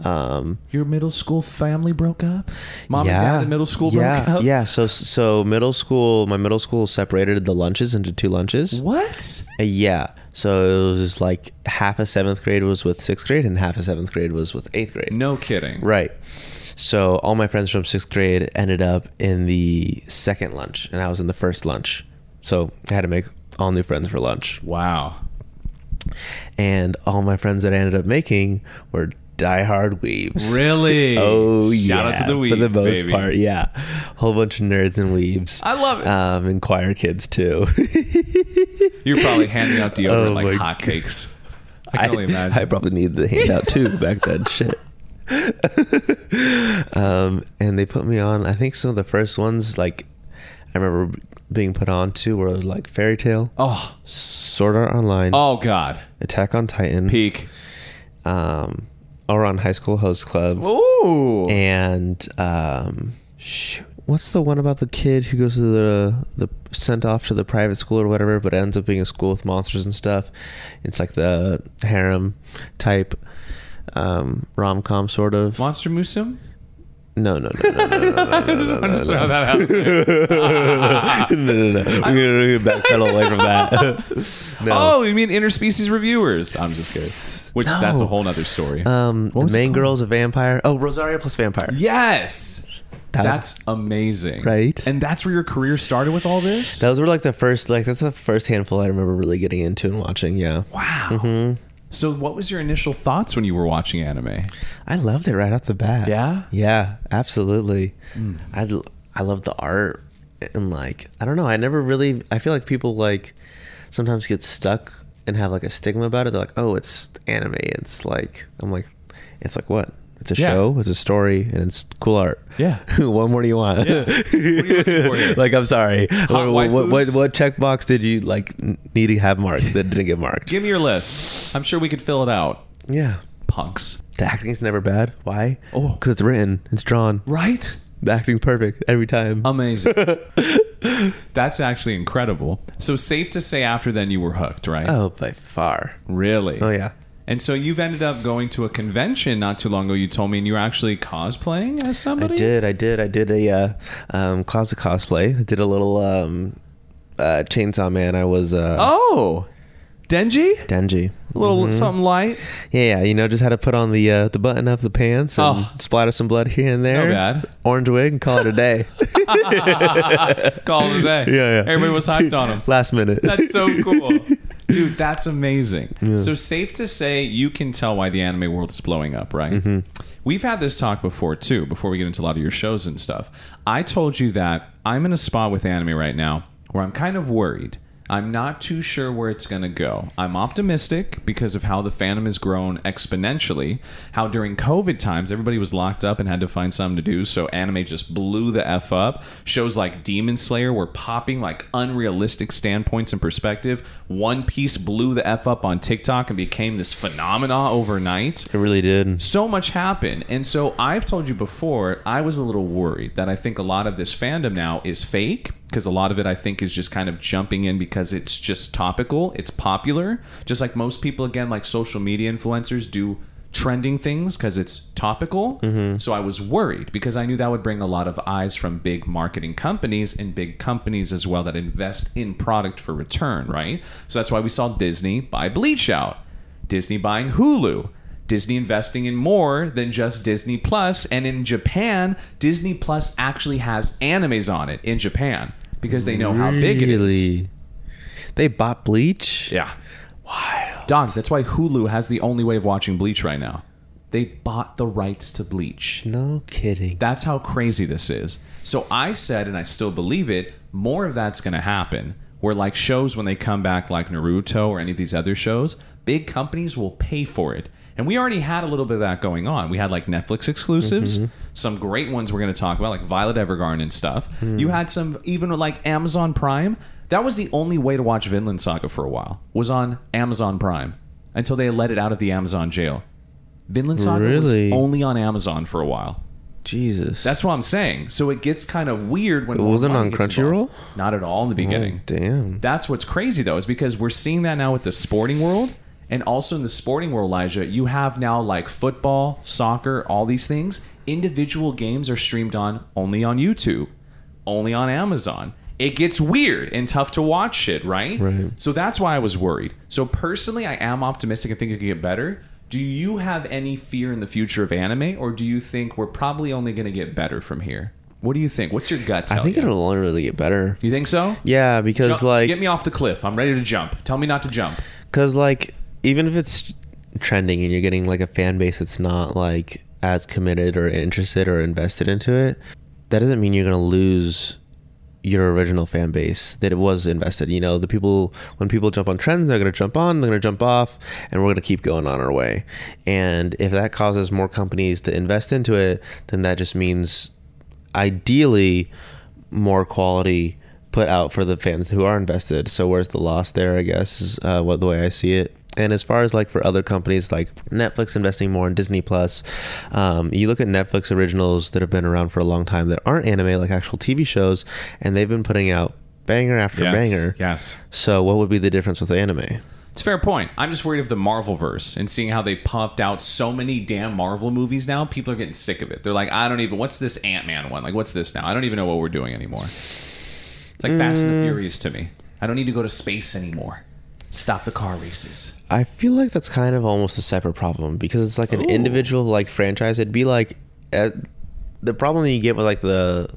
Um, Your middle school family broke up. Mom and dad in middle school yeah, broke up. Yeah, so so middle school, my middle school separated the lunches into two lunches. What? Uh, yeah, so it was like half a seventh grade was with sixth grade, and half a seventh grade was with eighth grade. No kidding. Right. So all my friends from sixth grade ended up in the second lunch, and I was in the first lunch. So I had to make all new friends for lunch. Wow. And all my friends that I ended up making were diehard weebs. Really? [LAUGHS] Oh yeah. Shout out to the weebs, For the most baby. part, yeah. Whole bunch of nerds and weebs. I love it. Um, and choir kids too. [LAUGHS] You're probably handing out deodorant Oh like hotcakes. I can only imagine. I probably needed the handout too back then. [LAUGHS] Shit. [LAUGHS] um, and they put me on. I think some of the first ones, like I remember being put on to, were like Fairy Tail, oh, Sword Art Online, oh God. Attack on Titan, Peak. um, Ouran High School Host Club, Ooh. and um, shoot, what's the one about the kid who goes to the the sent off to the private school or whatever, but ends up being a school with monsters and stuff. It's like the harem type um, rom com sort of. Monster Musume? No, no, no, no, no, no, no, [LAUGHS] no, no, no, no. there. [LAUGHS] no, no, no. We're gonna backpedal away from that. [LAUGHS] no. Oh, you mean interspecies reviewers? I'm just kidding. Which that's a whole nother story. Um, the main girl's a vampire. Oh, Rosario plus vampire. yes. That was- that's amazing. Right? And that's where your career started with all this? Those were like the first, like that's the first handful I remember really getting into and watching. Yeah, wow. Mm-hmm. So what was your initial thoughts when you were watching anime? I loved it right off the bat. Yeah? yeah, absolutely. Hmm. I I I love the art and like I don't know. I never really. I feel like people like sometimes get stuck and have like a stigma about it. They're like, oh, it's anime. It's like I'm like, it's like what? It's a Yeah. show. It's a story, and it's cool art. Yeah. [LAUGHS] what more do you want? Yeah. What are you looking for here? [LAUGHS] like I'm sorry. What, what, what, what checkbox did you like need to have marked that didn't get marked? Give me your list. I'm sure we could fill it out. Yeah. Punks. The acting's never bad. Why? Oh. because it's written, it's drawn. Right? The acting's perfect every time. Amazing. [LAUGHS] That's actually incredible. So safe to say after then you were hooked, right? oh, by far. Really? Oh yeah. And so you've ended up going to a convention not too long ago. You told me, and you were actually cosplaying as somebody. I did. I did. I did a uh, um, closet cosplay. I did a little um, uh, Chainsaw Man. I was uh, Oh, Denji. Denji. A little something light. Yeah, yeah. You know, just had to put on the uh, the button up the pants and Oh. splatter some blood here and there. bad. Orange wig and call it a day. [LAUGHS] Call it a day. [LAUGHS] Yeah, yeah. Everybody was hyped on him. [LAUGHS] Last minute. That's so cool. Dude, that's amazing. So safe to say you can tell why the anime world is blowing up, right? Mm-hmm. We've had this talk before too, before we get into a lot of your shows and stuff. I told you that I'm in a spot with anime right now where I'm kind of worried. I'm not too sure where it's going to go. I'm optimistic because of how the fandom has grown exponentially. How during COVID times, everybody was locked up and had to find something to do. So anime just blew the F up. Shows like Demon Slayer were popping like unrealistic standpoints and perspective. One Piece blew the F up on TikTok and became this phenomena overnight it really did. so much happened. And so I've told you before, I was a little worried that I think a lot of this fandom now is fake because a lot of it I think is just kind of jumping in because it's just topical, it's popular. Just like most people, again, like social media influencers do trending things because it's topical. Mm-hmm. So I was worried because I knew that would bring a lot of eyes from big marketing companies and big companies as well that invest in product for return, right? So that's why we saw Disney buy Bleach out. Disney buying Hulu. Disney investing in more than just Disney Plus, and in Japan, Disney Plus actually has animes on it in Japan because they know how big it is. Really? They bought Bleach? Yeah. Wild. Dog, that's why Hulu has the only way of watching Bleach right now. They bought the rights to Bleach. No kidding. That's how crazy this is. So I said, and I still believe it, more of that's going to happen. Where, like, shows when they come back, like Naruto or any of these other shows, big companies will pay for it. And we already had a little bit of that going on. We had like Netflix exclusives, mm-hmm. Some great ones we're going to talk about, like Violet Evergarden and stuff. You hmm. had some, even like Amazon Prime. That was the only way to watch Vinland Saga for a while, was on Amazon Prime until they let it out of the Amazon jail. Vinland Saga Really? was only on Amazon for a while. Jesus. That's what I'm saying. So it gets kind of weird when It wasn't on. Crunchyroll? Not at all in the oh, beginning. Oh, damn. That's what's crazy though, is because we're seeing that now with the sporting world. And also in the sporting world, Elijah, you have now like football, soccer, all these things. Individual games are streamed on only on YouTube, only on Amazon. It gets weird and tough to watch shit, right? Right. So that's why I was worried. So personally, I am optimistic and think it could get better. Do you have any fear in the future of anime, or do you think we're probably only going to get better from here? What do you think? What's your gut I think you? it'll only really get better. You think so? Yeah, because Jump- like, get me off the cliff. I'm ready to jump. Tell me not to jump. because like, even if it's trending and you're getting like a fan base that's not like as committed or interested or invested into it, that doesn't mean you're gonna lose your original fan base that it was invested. You know, the people when people jump on trends, they're gonna jump on, they're gonna jump off, and we're gonna keep going on our way. And if that causes more companies to invest into it, then that just means ideally more quality put out for the fans who are invested. So where's the loss there? I guess is uh, what the way I see it. And as far as like for other companies like Netflix investing more in Disney Plus, um, you look at Netflix originals that have been around for a long time that aren't anime, like actual TV shows, and they've been putting out banger after banger. Yes. So what would be the difference with anime? It's a fair point. I'm just worried of the Marvel verse and seeing how they pumped out so many damn Marvel movies now. People are getting sick of it. They're like, I don't even. What's this Ant Man one? Like, what's this now? I don't even know what we're doing anymore. It's like Fast and the Furious to me. I don't need to go to space anymore. Stop the car races. I feel like that's kind of almost a separate problem because it's like an Ooh. individual like franchise. It'd be like uh, the problem that you get with like the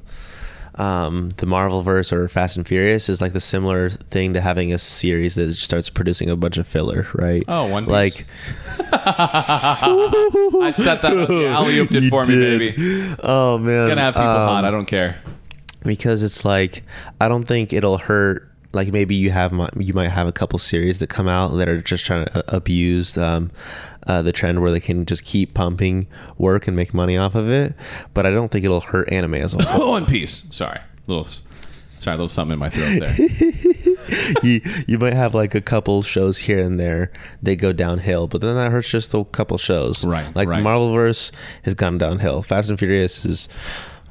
um, the Marvel verse or Fast and Furious is like the similar thing to having a series that starts producing a bunch of filler, right? Oh, One Piece. like [LAUGHS] I set that alley ooped it [LAUGHS] for me, baby. oh man, Gonna have people Um, hot. I don't care. because it's like I don't think it'll hurt. Like maybe you have you might have a couple series that come out that are just trying to uh, abuse um, uh, the trend where they can just keep pumping work and make money off of it. But I don't think it'll hurt anime as a [LAUGHS] whole. One Piece. Sorry, little. Sorry, a little something in my throat there. [LAUGHS] you you might have like a couple shows here and there they go downhill, but then that hurts just a couple shows. Right, Like right. Marvelverse has gone downhill. Fast and Furious is.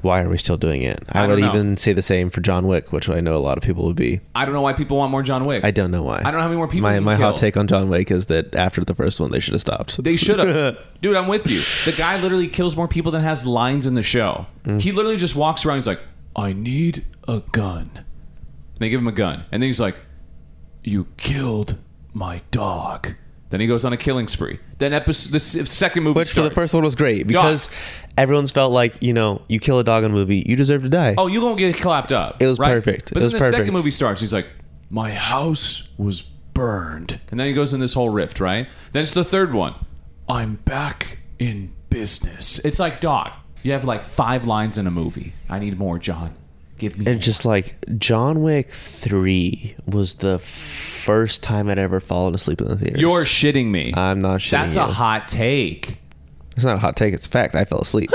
Why are we still doing it? I, I would know. even say the same for John Wick, which I know a lot of people would be. I don't know why people want more John Wick. I don't know why. I don't know how many more people My my hot take on John Wick is that after the first one, they should have stopped. They should have. [LAUGHS] Dude, I'm with you. The guy literally kills more people than has lines in the show. Mm. He literally just walks around. He's like, I need a gun. And they give him a gun. And then he's like, You killed my dog. Then he goes on a killing spree. Then episode, the second movie Which for the first one was great because everyone's felt like you know you kill a dog in a movie, you deserve to die. Oh, you gonna get clapped up. It was right? perfect. But It then the perfect. second movie starts. He's like, "My house was burned," and then he goes in this whole rift. Right. Then it's the third one. I'm back in business. It's like, dog. You have like five lines in a movie. I need more, John. Give me. And more. just like John Wick three was the first time I'd ever fallen asleep in the theater. You're shitting me. I'm not shitting That's you. a hot take. It's not a hot take. It's a fact. I fell asleep.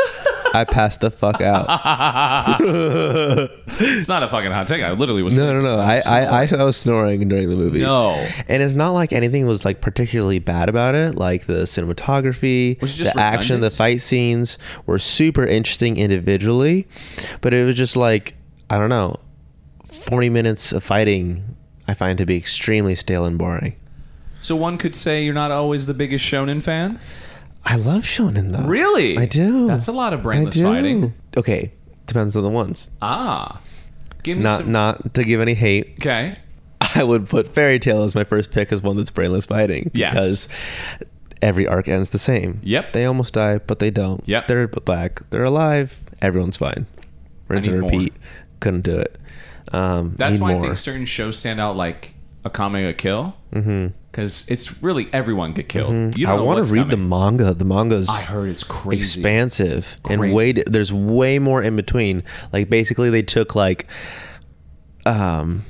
I passed the fuck out. [LAUGHS] [LAUGHS] It's not a fucking hot take. I literally was. No, no, no. I, I, I, I was snoring during the movie. No. And it's not like anything was like particularly bad about it. Like the cinematography, Was it just the action, the fight scenes were super interesting individually, but it was just like I don't know, forty minutes of fighting. I find to be extremely stale and boring. So one could say you're not always the biggest shonen fan. I love shonen though. Really? I do. That's a lot of brainless fighting. Okay, depends on the ones. Ah. Give me Not some. not to give any hate. okay. I would put Fairy Tail as my first pick as one that's brainless fighting Yes. because every arc ends the same. Yep. They almost die, but they don't. Yep. They're back. They're alive. Everyone's fine. Rinse and repeat. more. Couldn't do it. Um, That's why I think certain shows stand out like Akame ga Kill. Because it's really everyone get killed. You don't Mm-hmm. I want to read the manga. The manga's I heard it's crazy. expansive Crazy. and way there's way more in between. Like basically they took like um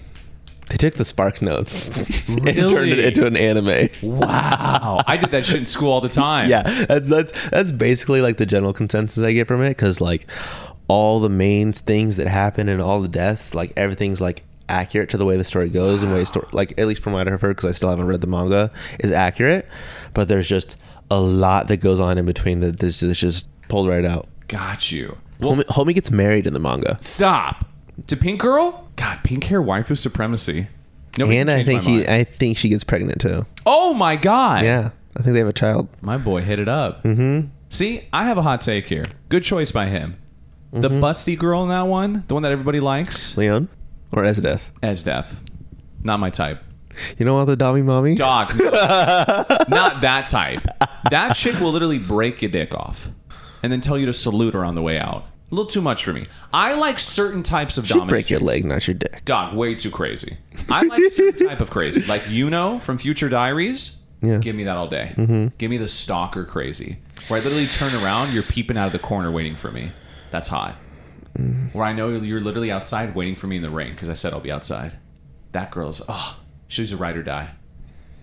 they took the spark notes [LAUGHS] and turned it into an anime. Wow. I did that shit in school all the [LAUGHS] time. Yeah, that's that's that's basically like the general consensus I get from it because like all the main things that happen and all the deaths, like everything's like accurate to the way the story goes and way story like at least from what I've heard because I still haven't read the manga is accurate, but there's just a lot that goes on in between that this is just pulled right out. Got you. Homie, homie gets married in the manga, Stop. To Pink Girl? God, pink hair waifu supremacy. Nobody and I think he. I think she gets pregnant too. Oh my god. Yeah, I think they have a child. My boy hit it up. Mm-hmm. See, I have a hot take here. Good choice by him. The Mm-hmm. busty girl in that one, the one that everybody likes, Leon or Esdeath. as death. Not my type. You know all the Dami mommy? Dog. no. [LAUGHS] Not that type. That chick will literally break your dick off and then tell you to salute her on the way out. A little too much for me. I like certain types of She'd dominant break your chicks. leg, not your dick. Dog, way too crazy. I like certain [LAUGHS] type of crazy. Like you know from Future Diaries. Yeah. Give me that all day. Mm-hmm. Give me the stalker crazy. Where I literally turn around, you're peeping out of the corner waiting for me. That's hot. Where I know you're literally outside waiting for me in the rain because I said I'll be outside. That girl is, oh, she's a ride or die.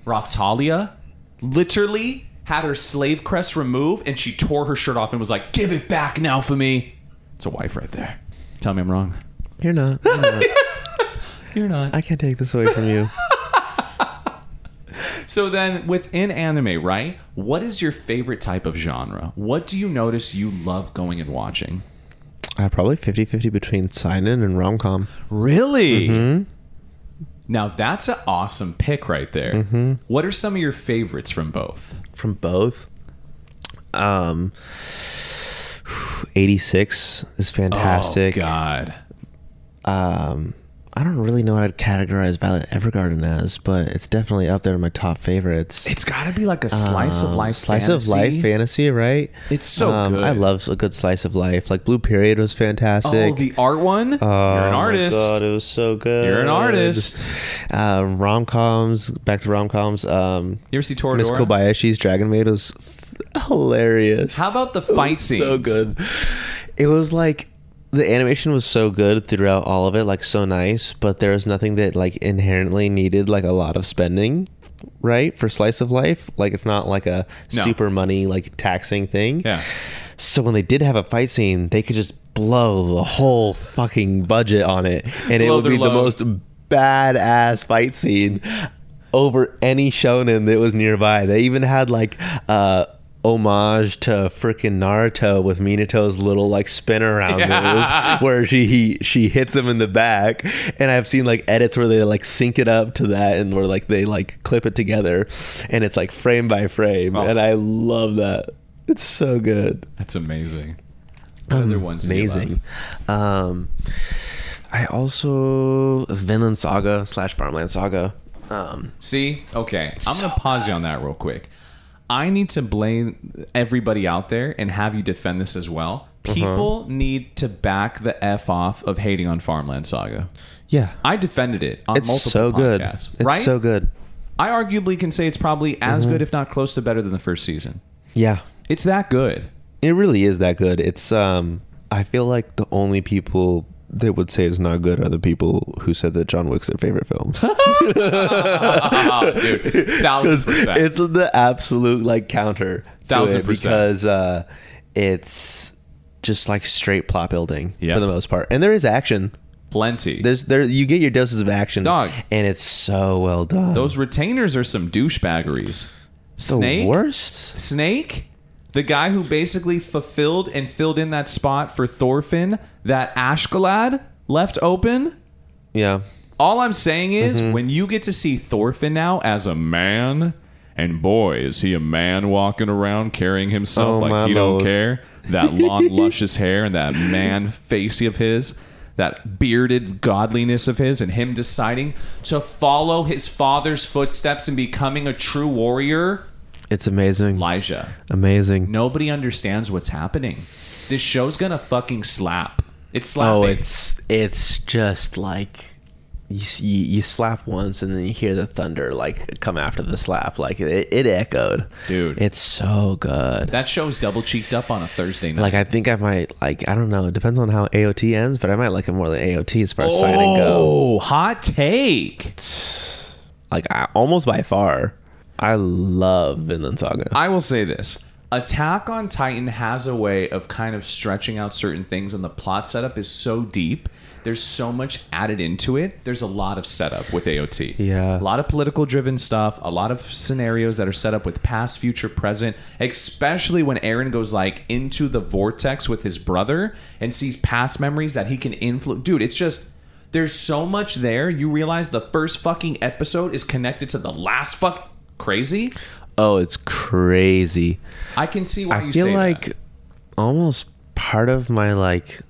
Raphtalia literally had her slave crest removed and she tore her shirt off and was like, give it back now for me. It's a wife right there. Tell me I'm wrong. You're not. You're not. [LAUGHS] You're not. I can't take this away from you. [LAUGHS] So then, within anime, right? What is your favorite type of genre? What do you notice you love going and watching? Uh, probably 50-50 between seinen and rom-com. Really? Now that's an awesome pick right there. What are some of your favorites from both? From both. Um 86 is fantastic. Oh God. Um I don't really know what I'd categorize Violet Evergarden as, but it's definitely up there in my top favorites. It's got to be like a slice of Um, life. slice fantasy. of life fantasy, right? It's so good. I love a good slice of life. Like Blue Period was fantastic. Oh, the art one. Oh You're an artist. God, it was so good. You're an artist. Uh, rom coms. Back to rom coms. Um, You ever see Miss Toradora? Kobayashi's Dragon Maid was f- hilarious. How about the fight scenes? so good? It was like the animation was so good throughout all of it, like so nice, but there was nothing that like inherently needed like a lot of spending, right? For slice of life, like it's not like a No. super money like taxing thing. Yeah. So when they did have a fight scene, they could just blow the whole fucking budget on it, and it would be the most badass fight scene over any shonen that was nearby. They even had like uh homage to freaking Naruto with Minato's little like spin around [LAUGHS] Yeah. move where she he, she hits him in the back and I've seen like edits where they like sync it up to that and where like they like clip it together and it's like frame by frame Oh. and I love that. It's so good That's amazing. What other ones? do you love? amazing. Um, I also Vinland Saga slash Farmland Saga. Um, See, okay, I'm gonna pause you on that real quick. I need to blame everybody out there and have you defend this as well. Uh-huh. People need to back the f off of hating on Farmland Saga. yeah, I defended it on it's multiple so good. It's right? so good. I arguably can say it's probably Mm-hmm. as good, if not close to better than the first season. Yeah, It's that good. it really is that good. It's um, I feel like the only people that would say it's not good are the people who said that John Wick's their favorite films. [LAUGHS] [LAUGHS] Dude, thousand percent. it's the absolute like counter Thousand percent. because uh, it's just like straight plot building Yeah. for the most part, and there is action. Plenty. There's there you get your doses of action, Dog. and it's so well done. Those retainers are some douchebaggeries. the Snake. worst. Snake, the guy who basically fulfilled and filled in that spot for Thorfinn that Askeladd left open. Yeah, All I'm saying is, Mm-hmm. when you get to see Thorfinn now as a man, and boy, is he a man walking around carrying himself Oh, like he don't care. That long, [LAUGHS] luscious hair and that man face of his, that bearded godliness of his, and him deciding to follow his father's footsteps and becoming a true warrior. It's amazing. Elijah, Amazing. nobody understands what's happening. This show's gonna fucking slap. It's oh, slapping. Oh, it's it's just like you, you you slap once and then you hear the thunder like come after the slap. Like it, it echoed, Dude. It's so good. that show's double cheeked up on a Thursday night. like I think I might like I don't know. It depends on how AOT ends, but I might like it more than AOT as far as seinen go. oh, hot take. Like I, almost by far, I love Vinland Saga. I will say this. Attack on Titan has a way of kind of stretching out certain things, and the plot setup is so deep. There's so much added into it. There's a lot of setup with AOT. Yeah. A lot of political driven stuff, a lot of scenarios that are set up with past, future, present, especially when Eren goes like into the vortex with his brother and sees past memories that he can influence. Dude, it's just there's so much there. You realize the first fucking episode is connected to the last fuck crazy. oh, it's crazy. I can see why I you feel say like that. almost part of my like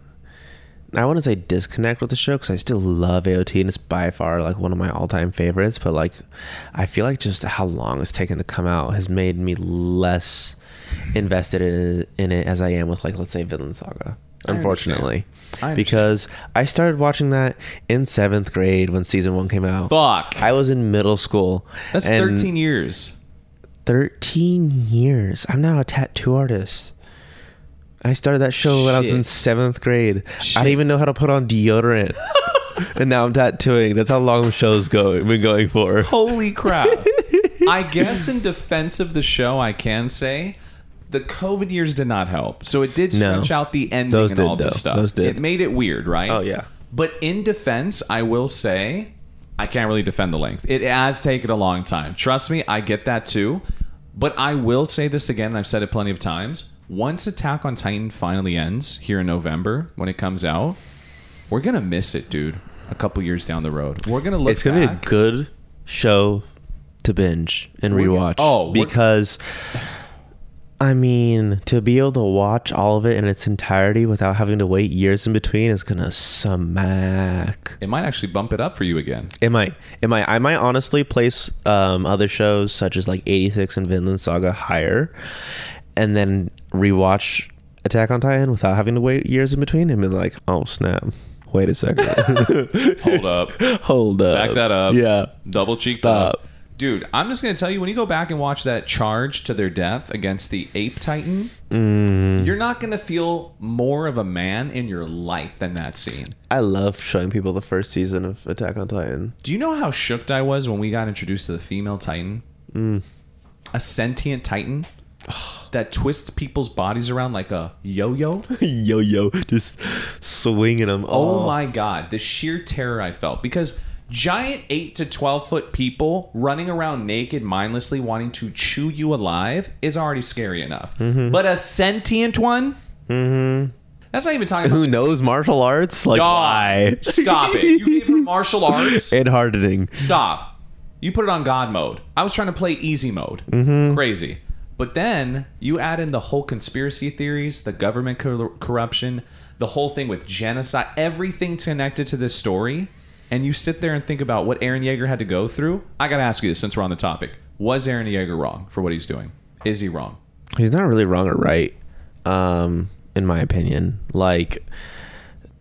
I wouldn't say disconnect with the show because I still love AOT and it's by far like one of my all-time favorites. But like, I feel like just how long it's taken to come out has made me less invested in it, in it as I am with like let's say Vinland Saga. I Unfortunately, I understand. because I started watching that in seventh grade when season one came out. Fuck. I was in middle school. That's and 13 years. 13 years. I'm now a tattoo artist. I started that show when I was in seventh grade. I Shit. didn't even know how to put on deodorant. [LAUGHS] and now I'm tattooing. That's how long the show's go been going for. Holy crap. [LAUGHS] I guess in defense of the show, I can say the COVID years did not help. So it did No. stretch out the ending Those and did, all this though. stuff. Those did. It made it weird, right? Oh, yeah. But in defense, I will say I can't really defend the length. It has taken a long time. Trust me, I get that too. But I will say this again, and I've said it plenty of times. Once Attack on Titan finally ends here in November, when it comes out, we're gonna miss it, dude. A couple years down the road, we're gonna look. It's going to be a good show to binge and We're rewatch. gonna- oh, because I mean, to be able to watch all of it in its entirety without having to wait years in between is going to smack. It might actually bump it up for you again. It might. It might. I might honestly place um, other shows such as like 86 and Vinland Saga higher, and then rewatch Attack on Titan without having to wait years in between, and be like, oh snap! Wait a second. [LAUGHS] Hold up. [LAUGHS] Hold up. Back that up. Yeah. Double cheek Stop. up. Dude, I'm just gonna tell you when you go back and watch that charge to their death against the ape titan, Mm. you're not gonna feel more of a man in your life than that scene. I love showing people the first season of Attack on Titan. Do you know how shooked I was when we got introduced to the female titan? Mm. A sentient titan that twists people's bodies around like a yo-yo. [LAUGHS] yo yo, just swinging them. Oh my god, the sheer terror I felt because giant 8 to 12 foot people running around naked mindlessly wanting to chew you alive is already scary enough. Mm-hmm. But a sentient one? Mm-hmm. That's not even talking about Who knows martial arts? Like Dog, why? Stop it. You gave her martial [LAUGHS] arts? and hardening. Stop. You put it on God mode. I was trying to play easy mode. Mm-hmm. Crazy. But then you add in the whole conspiracy theories, the government cor- corruption, the whole thing with genocide, everything connected to this story, and you sit there and think about what Eren Yeager had to go through. I got to ask you this since we're on the topic. Was Eren Yeager wrong for what he's doing? Is he wrong? He's not really wrong or right, um, in my opinion. Like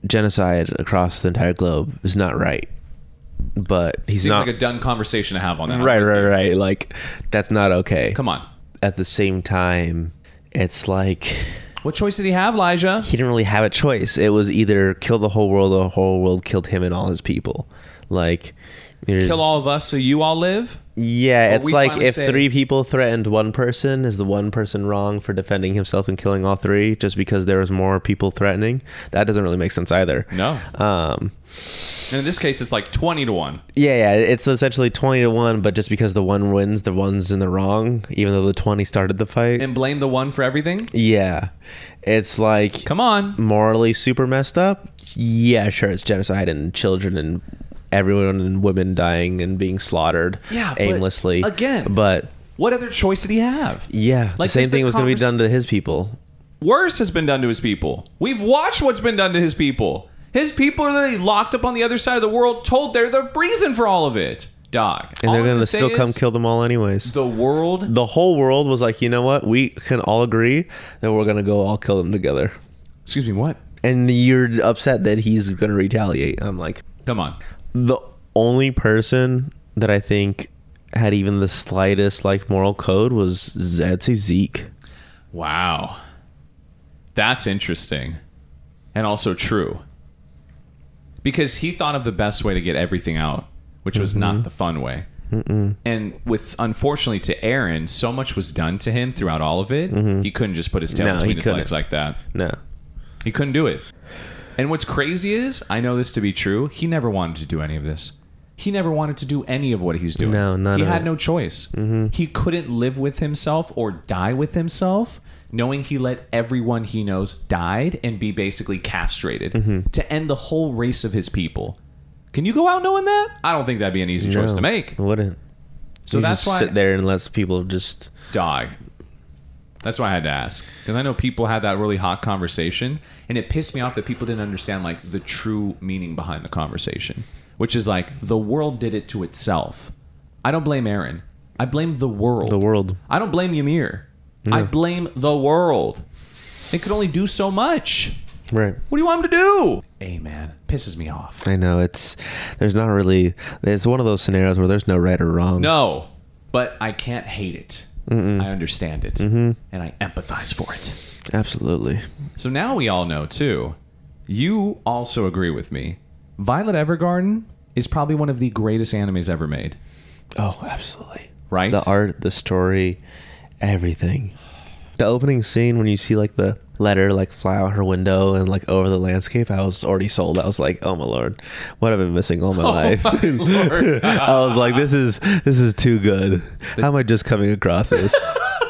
genocide across the entire globe is not right, but he's Seems not like a done conversation to have on that. I'm right, right, right. Like that's not okay. Come on. At the same time, it's like What choice did he have, Elijah? he didn't really have a choice. It was either kill the whole world, or the whole world killed him and all his people. Like there's- Kill all of us so you all live? Yeah, it's like if say- three people threatened one person, is the one person wrong for defending himself and killing all three just because there was more people threatening? That doesn't really make sense either. No. Um, And in this case, it's like 20 to 1. yeah, yeah, it's essentially twenty to one, but just because the one wins, the one's in the wrong, even though the twenty started the fight. And blame the one for everything? yeah, it's like Come on. morally super messed up. Yeah, sure, it's genocide and children and everyone and women dying and being slaughtered Yeah, but aimlessly. again- but What other choice did he have? yeah, Like, the same there's the thing was going to be done to his people. Worse has been done to his people. We've watched what's been done to his people. His people are literally locked up on the other side of the world, told they're the reason for all of it. dog. and All they're I'm gonna still come kill them all anyways. the world. the whole world was like, you know what? We can all agree that we're gonna go all kill them together. Excuse me, what? And you're upset that he's gonna retaliate. I'm like, Come on. The only person that I think had even the slightest like moral code was I'd say Zeke. Wow. That's interesting. And also true. Because he thought of the best way to get everything out, which was Mm-hmm. not the fun way. And with unfortunately to Eren, so much was done to him throughout all of it. He couldn't just put his tail Mm-hmm. No, between his couldn't. legs like that. No. He couldn't do it. And what's crazy is, I know this to be true. He never wanted to do any of this. He never wanted to do any of what he's doing. No, none He had no choice. Mm-hmm. He couldn't live with himself or die with himself, knowing he let everyone he knows died and be basically castrated mm-hmm. to end the whole race of his people. Can you go out knowing that? I don't think that'd be an easy choice No, to make. I wouldn't. So You that's just why sit there and lets people just dog. That's why I had to ask because I know people had that really hot conversation, and it pissed me off that people didn't understand like the true meaning behind the conversation, which is like the world did it to itself. I don't blame Eren. I blame the world. the world. I don't blame Ymir. I blame the world. It could only do so much. Right. What do you want him to do? Hey man, pisses me off. I know it's there's not really it's one of those scenarios where there's no right or wrong. No, but I can't hate it. I understand it, mm-hmm. and I empathize for it. Absolutely. So now we all know too. You also agree with me. Violet Evergarden is probably one of the greatest animes ever made, Oh, absolutely. right? The art, the story, everything. The opening scene when you see like the letter like fly out her window and like over the landscape, I was already sold. I was like, oh my lord, what have I been missing all my [LAUGHS] oh life? [LAUGHS] Lord. I was like, this is this is too good. How am I just coming across this?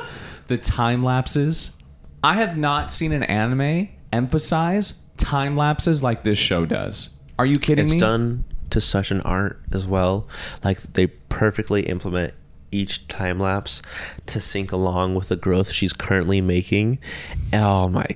[LAUGHS] the time lapses. I have not seen an anime emphasize time lapses like this show does. Are you kidding it's me? done to such an art as well. Like they perfectly implement each time lapse to sync along with the growth she's currently making. Oh my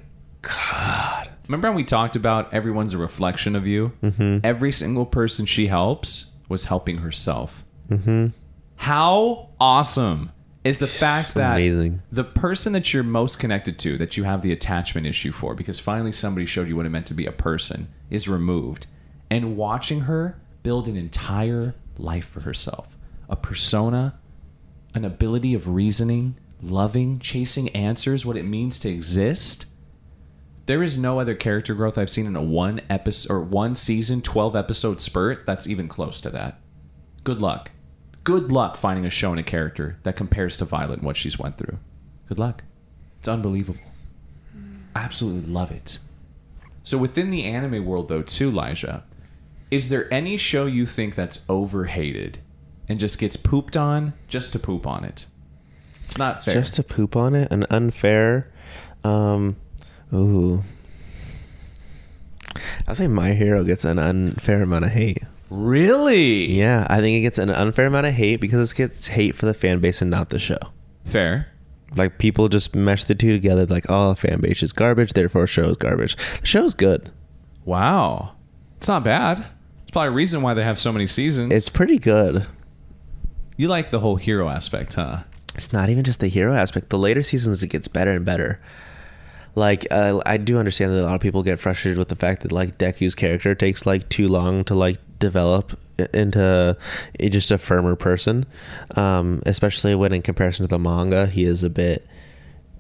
god. Remember how we talked about everyone's a reflection of you? Mm-hmm. Every single person she helps was helping herself. Mm-hmm. How awesome is the fact that Amazing. the person that you're most connected to, that you have the attachment issue for, because finally somebody showed you what it meant to be a person, is removed. And watching her build an entire life for herself, a persona, an ability of reasoning, loving, chasing answers, what it means to exist. There is no other character growth I've seen in a one episode or one season, 12 episode spurt that's even close to that. Good luck. Good luck finding a show and a character that compares to Violet and what she's went through. Good luck. It's unbelievable. I absolutely love it. So within the anime world though too, Lyjah, is there any show you think that's overhated and just gets pooped on just to poop on it? It's not fair. Just to poop on it, an unfair um ooh. I'll say my hero gets an unfair amount of hate. really? Yeah, I think it gets an unfair amount of hate because it gets hate for the fan base and not the show. Fair. Like people just mesh the two together, like, oh, fan base is garbage, therefore show is garbage. The show's good. Wow. It's not bad. It's probably a reason why they have so many seasons. It's pretty good. You like the whole hero aspect, huh? It's not even just the hero aspect. The later seasons, it gets better and better. Like, uh, I do understand that a lot of people get frustrated with the fact that like Deku's character takes like too long to like develop into just a firmer person, um, especially when in comparison to the manga, he is a bit.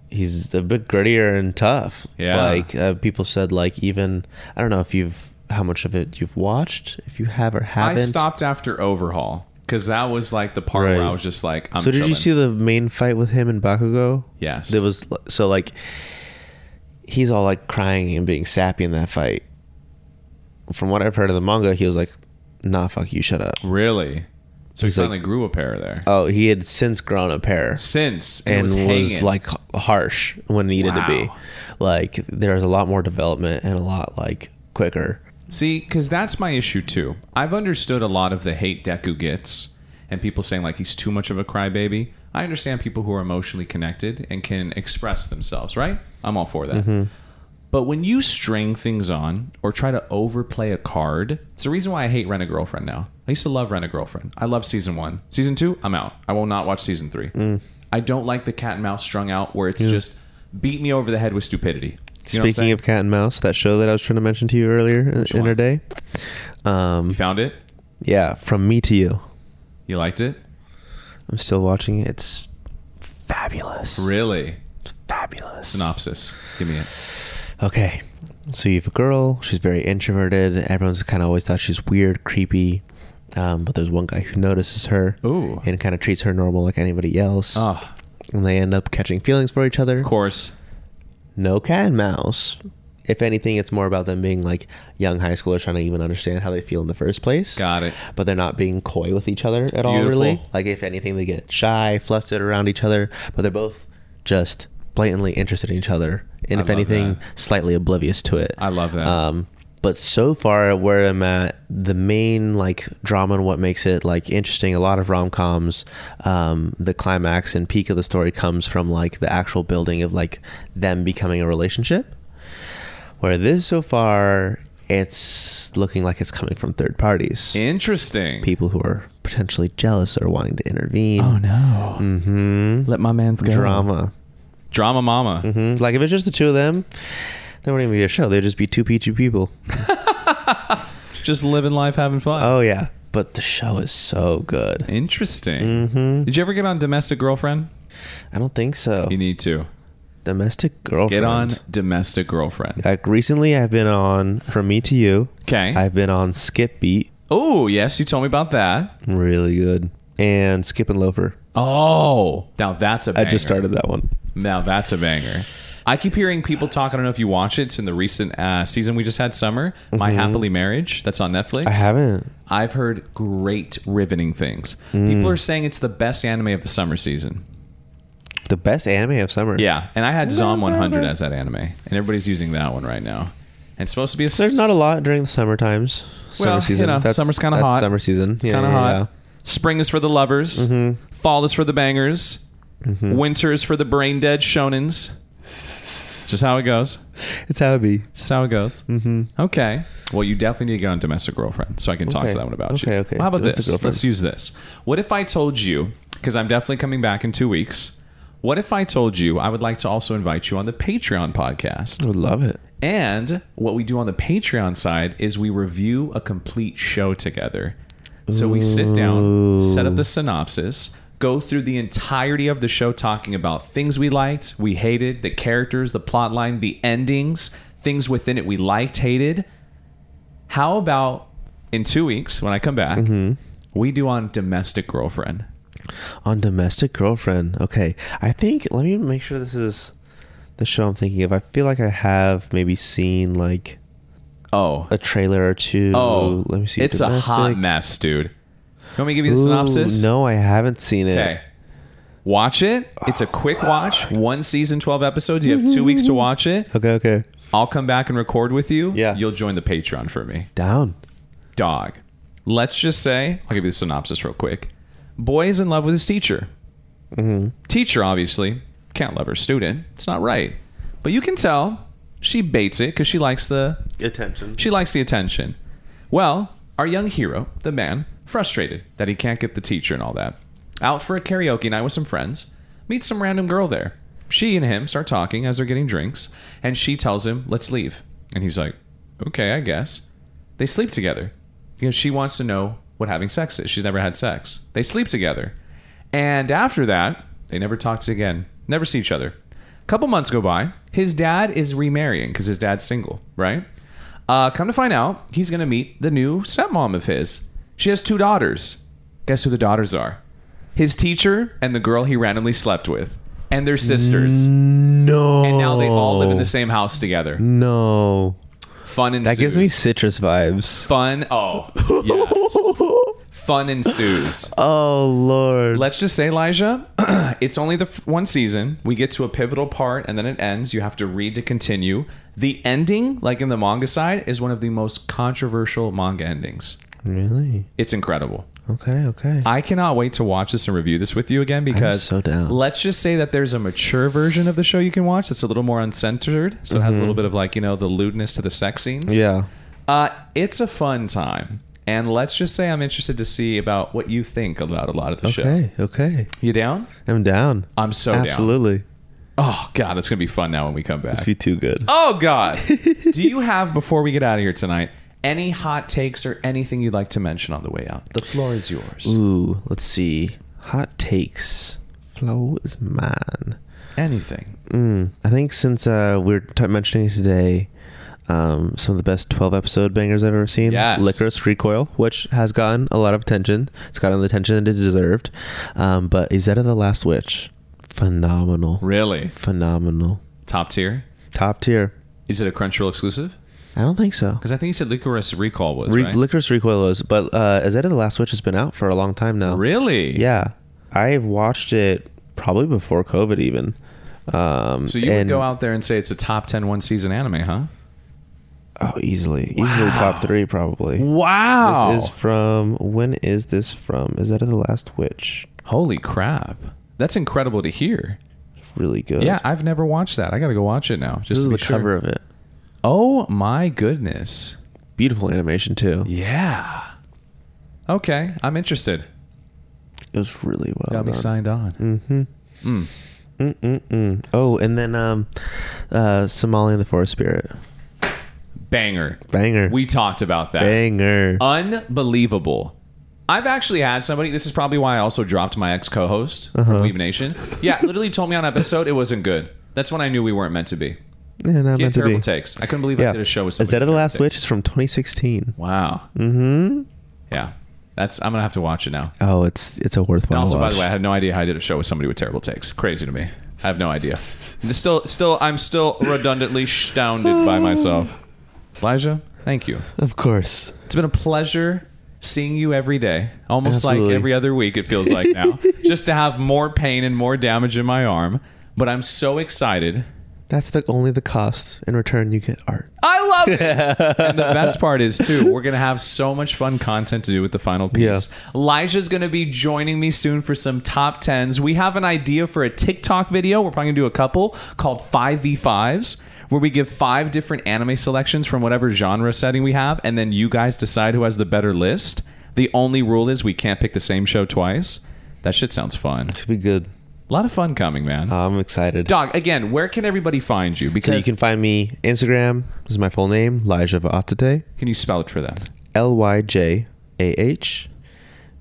He's a bit grittier and tough. Yeah. Like uh, people said, like even I don't know if you've how much of it you've watched, if you have or haven't. I stopped after Overhaul because that was like the part where Right. I was just like, I'm so did you chilling. see the main fight with him and Bakugo? Yes. There was so like he's all like crying and being sappy in that fight. From what I've heard of the manga, he was like, "Nah, fuck you, shut up." Really? So he He's like- finally grew a pair there. Oh, he had since grown a pair Since and, and it was, was, hanging. like harsh when needed to be. Wow. Like there was a lot more development and a lot like quicker. See, because that's my issue too. I've understood a lot of the hate Deku gets, and people saying like he's too much of a crybaby. I understand people who are emotionally connected and can express themselves. Right? I'm all for that. Mm-hmm. But when you string things on or try to overplay a card, it's the reason why I hate Rent a Girlfriend now. I used to love Rent a Girlfriend. I love season one. Season two, I'm out. I will not watch season three. Mm. I don't like the cat and mouse strung out where it's just beat me over the head with stupidity. You know Speaking of cat and mouse, that show that I was trying to mention to you earlier in, in one? our day. Um, you found it? yeah, from me to you. You liked it? I'm still watching it. It's fabulous. Really? Fabulous. Synopsis. Give me it. Okay. So you have a girl. She's very introverted. Everyone's kind of always thought she's weird, creepy. Um, but there's one guy who notices her Ooh. and kind of treats her normal like anybody else. Oh, And they end up catching feelings for each other. of course. No cat and mouse. If anything, it's more about them being like young high schoolers trying to even understand how they feel in the first place. Got it. But they're not being coy with each other at all, Beautiful. really. Like, if anything, they get shy, flustered around each other, but they're both just blatantly interested in each other. And I if anything, that. slightly oblivious to it. I love that. Um, but so far, where I'm at, the main like drama and what makes it like interesting, a lot of rom coms, um, the climax and peak of the story comes from like the actual building of like them becoming a relationship. Where this so far, it's looking like it's coming from third parties, Interesting. people who are potentially jealous or wanting to intervene. Oh no. mm-hmm Let my man's go. Drama. Drama mama. hmm Like if it's just the two of them, there wouldn't even be a show. They'd just be two peachy people. [LAUGHS] Just living life, having fun. Oh yeah, but the show is so good. Interesting. hmm Did you ever get on Domestic Girlfriend? I don't think so. You need to Domestic girlfriend. get on Domestic Girlfriend. Like recently, I've been on From Me to You. Okay. I've been on Skip Beat, oh yes, you told me about that. really good, and Skip and Loafer. Oh, now that's a. I Banger. I just started that one. Now that's a banger. I keep hearing people talk. I don't know if you watch it. It's in the recent uh, season we just had, Summer. My Happily Marriage. That's on Netflix. Mm-hmm. I haven't. I've heard great, riveting things. Mm. People are saying it's the best anime of the summer season. The best anime of summer. Yeah, and I had Zom 100 as that anime, and everybody's using that one right now. And it's supposed to be a. There's not a lot during the summer times. Summer Well, you season. know, summer's kinda hot. Summer season. Yeah, kind of yeah, hot. yeah. Spring is for the lovers. Mm-hmm. Fall is for the bangers. Winter is for the brain dead shonens. Just how it goes. It's how it be. Just how it goes. Mm-hmm. Okay. Well, you definitely need to get on domestic girlfriend, so I can talk Okay. to that one about you. Okay, okay. Well, how about Domestic this? Let's use this. What if I told you? Because I'm definitely coming back in two weeks. What if I told you I would like to also invite you on the Patreon podcast? I would love it. And what we do on the Patreon side is we review a complete show together. So we sit down, set up the synopsis, go through the entirety of the show talking about things we liked, we hated, the characters, the plot line, the endings, things within it we liked, hated. How about in two weeks when I come back, mm-hmm. we do on Domestic Girlfriend? On domestic girlfriend. Okay. I think let me make sure this is the show I'm thinking of. I feel like I have maybe seen like Oh. a trailer or two. Oh, let me see. It's a hot Domestic. mess, dude. You want me to give you the Ooh, synopsis? No, I haven't seen it. Okay. Watch it. It's a quick watch. One season, 12 episodes. You have two weeks to watch it. [LAUGHS] Okay, okay. I'll come back and record with you. Yeah. You'll join the Patreon for me. Down. Dog. Let's just say, I'll give you the synopsis real quick. Boy is in love with his teacher. Mm-hmm. Teacher, obviously, can't love her student. It's not right. But you can tell she baits it because she likes the Attention. she likes the attention. Well, our young hero, the man, frustrated that he can't get the teacher and all that, out for a karaoke night with some friends, meets some random girl there. She and him start talking as they're getting drinks, and she tells him, Let's leave. And he's like, Okay, I guess. They sleep together because she wants to know what having sex is. She's never had sex. They sleep together. And after that, they never talk again, never see each other. Couple months go by. His dad is remarrying because his dad's single, right? Uh, come to find out, he's going to meet the new stepmom of his. She has two daughters. Guess who the daughters are? His teacher and the girl he randomly slept with, and their sisters. No. And now they all live in the same house together. No. Fun ensues. That gives me citrus vibes. fun. Oh, yes. fun ensues. Oh lord. Let's just say, Lyjah, [CLEARS THROAT] it's only the f- one season. We get to a pivotal part and then it ends. You have to read to continue. The ending, like in the manga side, is one of the most controversial manga endings. Really? It's incredible. Okay, okay. I cannot wait to watch this and review this with you again because so down. let's just say that there's a mature version of the show you can watch that's a little more uncensored. So it has a little bit of like, you know, the lewdness to the sex scenes. Mm-hmm. yeah. Uh, it's a fun time. And let's just say I'm interested to see about what you think about a lot of the show. Okay, okay. You down? I'm down. I'm so down. Absolutely. Oh god, that's gonna be fun now when we come back. Be too good. Oh god. [LAUGHS] Do you have before we get out of here tonight any hot takes or anything you'd like to mention on the way out? The floor is yours. Ooh, let's see. Hot takes. Flow is mine. Anything. Mm, I think since uh, we're t- mentioning today um, some of the best 12 episode bangers I've ever seen. Yes. Lycoris Recoil, which has gotten a lot of attention. It's gotten the attention that it deserved. Um, but Izetta the Last Witch, phenomenal. Really? Phenomenal. Top tier? Top tier. Is it a Crunchyroll exclusive? I don't think so. Because I think you said Lycoris Recoil was Re- right. Lycoris Recoil was, but uh, Izetta the Last Witch has been out for a long time now. really? Yeah. I've watched it probably before COVID even. Um, So you would and- go out there and say it's a top 10 one season anime, huh? Oh, easily. Easily top three, probably. Wow. This is from when is this from? Izetta the last witch? Holy crap. That's incredible to hear. Really good. Yeah, I've never watched that. I got to go watch it now. This Just is to the sure. cover of it. Oh my goodness. Beautiful animation too. Yeah. Okay, I'm interested. It was really well done. Got me done. signed on. Mm-hmm. Mm-mm-mm. Oh, and then um, uh, Somali and the Forest Spirit. Banger. Banger. We talked about that. Banger. Unbelievable. I've actually had somebody. This is probably why I also dropped my ex co-host Uh-huh. from Leave Nation. Yeah, literally told me on episode it wasn't good. That's when I knew we weren't meant to be. Yeah, not He had meant to terrible be. takes. I couldn't believe I Yeah. did a show with Is that of the last terrible witch? takes. Is from 2016. Wow. Mm-hmm. Yeah. That's. I'm gonna have to watch it now. Oh, it's it's a And worthwhile. also, by the way, I had no idea how I did a show with somebody with terrible takes. Crazy to me. I have no idea. Still, still, I'm still [LAUGHS] redundantly astounded by myself. Lyjah, thank you. of course. It's been a pleasure seeing you every day, almost like every other week. It feels like now, [LAUGHS] just to have more pain and more damage in my arm. But I'm so excited. That's the only the cost. In return, you get art. I love it. [LAUGHS] and the best part is too, we're gonna have so much fun content to do with the final piece. Lyjah's gonna be joining me soon for some top tens. We have an idea for a TikTok video. We're probably gonna do a couple called five v fives, where we give five different anime selections from whatever genre setting we have, and then you guys decide who has the better list. The only rule is we can't pick the same show twice. That shit sounds fun. To be good. A lot of fun coming, man. I'm excited. Dog, again, where can everybody find you? So Because you can find me Instagram. This is my full name, Lyjah Vaatete. can you spell it for them? L Y J A H.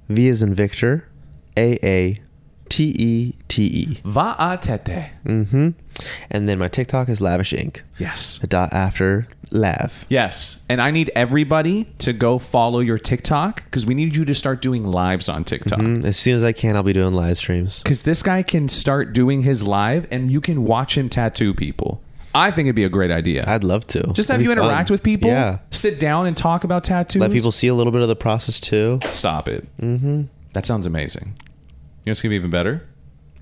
V is in Victor. A A T E T E. Vaatete. Mm-hmm. And then my TikTok is Lavish Inc. Yes. A dot after lav. Yes. And I need everybody to go follow your TikTok because we need you to start doing lives on TikTok. Mm, As soon as I can, I'll be doing live streams. Because this guy can start doing his live and you can watch him tattoo people. I think it'd be a great idea. I'd love to. Just have you be fun. interact with people. Yeah. Sit down and talk about tattoos. Let people see a little bit of the process too. Stop it. Mm-hmm. That sounds amazing. You know what's going to be even better?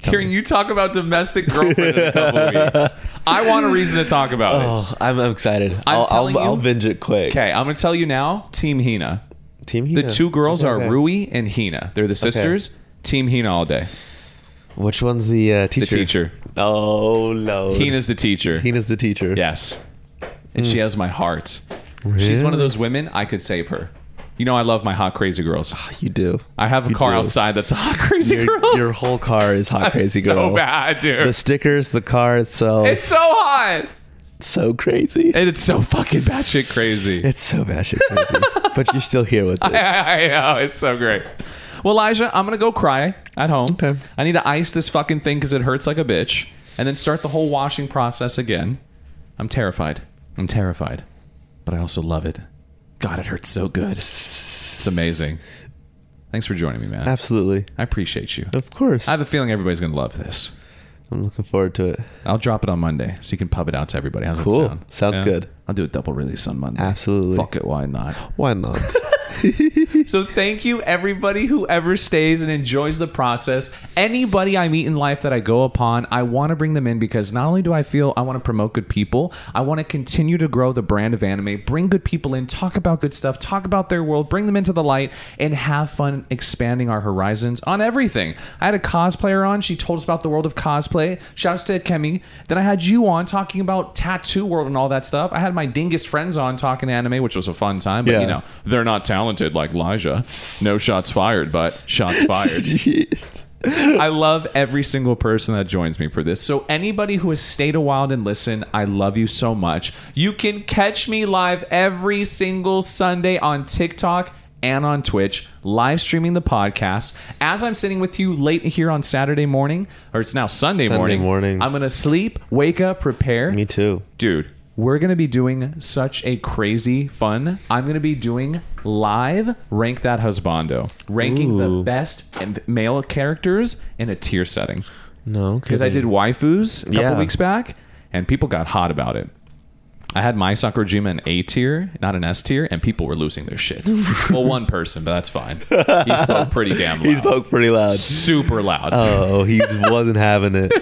Hearing you talk about domestic girlfriend in a couple [LAUGHS] weeks. I want a reason to talk about it. Oh, I'm, I'm excited. I'm I'll, telling I'll, you- I'll binge it quick. Okay, I'm going to tell you now Team Hina. Team Hina. The two girls Okay, are okay. Rui and Hina. They're the sisters. Team Hina all day. Which one's the uh, The teacher? teacher. Oh no. Hina's the teacher. Hina's the teacher. Yes. And she has my heart. She's one of those women I could save her. You know I love my hot crazy girls. Oh, [SIGHS] You do. I have a You car do. outside that's a hot crazy Your, girl. your whole car is hot [LAUGHS] I'm crazy so girl. bad, dude. The stickers, the car itself, it's so hot. so crazy. And it's so fucking batshit crazy. It's so batshit crazy. [LAUGHS] but you're still here with it. [LAUGHS] I know. It's so great. Well, Lyjah, I'm going to go cry at home. Okay. I need to ice this fucking thing because it hurts like a bitch and then start the whole washing process again. I'm terrified. I'm terrified. But I also love it. God, it hurts so good. It's amazing. Thanks for joining me, man. Absolutely. I appreciate you. Of course. I have a feeling everybody's going to love this. I'm looking forward to it. I'll drop it on Monday so you can pub it out to everybody. How's Cool. that sound? Sounds good. I'll do a double release on Monday. Absolutely. Fuck it. Why not? Why not? [LAUGHS] so thank you everybody who ever stays and enjoys the process. Anybody I meet in life that I go upon, I want to bring them in because not only do I feel I want to promote good people, I want to continue to grow the brand of anime, bring good people in, talk about good stuff, talk about their world, bring them into the light, and have fun expanding our horizons on everything. I had a cosplayer on, she told us about the world of cosplay. Shouts to Kemi. Then I had you on talking about tattoo world and all that stuff. I had my dingus friends on talking anime, which was a fun time, but Yeah. you know, they're not talented like Lyjah. No [LAUGHS] shots fired, but shots fired. I love every single person that joins me for this. So anybody who has stayed a while and listened, I love you so much. You can catch me live every single Sunday on TikTok and on Twitch, live streaming the podcast. As I'm sitting with you late here on Saturday morning, or it's now Sunday, Sunday morning, morning. I'm gonna sleep, wake up, prepare Me too. dude we're going to be doing such a crazy fun. I'm going to be doing live rank that husbando ranking the best male characters in a tier setting. No, because i did waifus a couple Yeah. weeks back and people got hot about it I had my Sakurajima in A tier, not an S tier, and people were losing their shit. [LAUGHS] well, one person, but that's fine. He spoke pretty damn [LAUGHS] loud. He spoke pretty loud. super loud. Oh, he [LAUGHS] wasn't having it.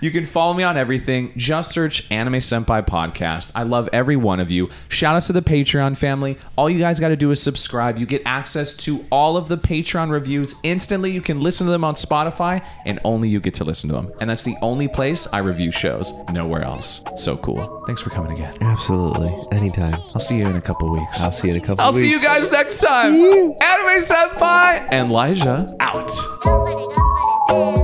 You can follow me on everything. Just search Anime Senpai Podcast. I love every one of you. Shout outs to the Patreon family. All you guys got to do is subscribe. You get access to all of the Patreon reviews instantly. You can listen to them on Spotify, and only you get to listen to them. And that's the only place I review shows. Nowhere else. So cool. Thanks for coming again. Absolutely. Anytime. I'll see you in a couple weeks. I'll see you in a couple weeks. I'll weeks. see you guys next time. Anime Senpai and Lyjah out. Somebody go.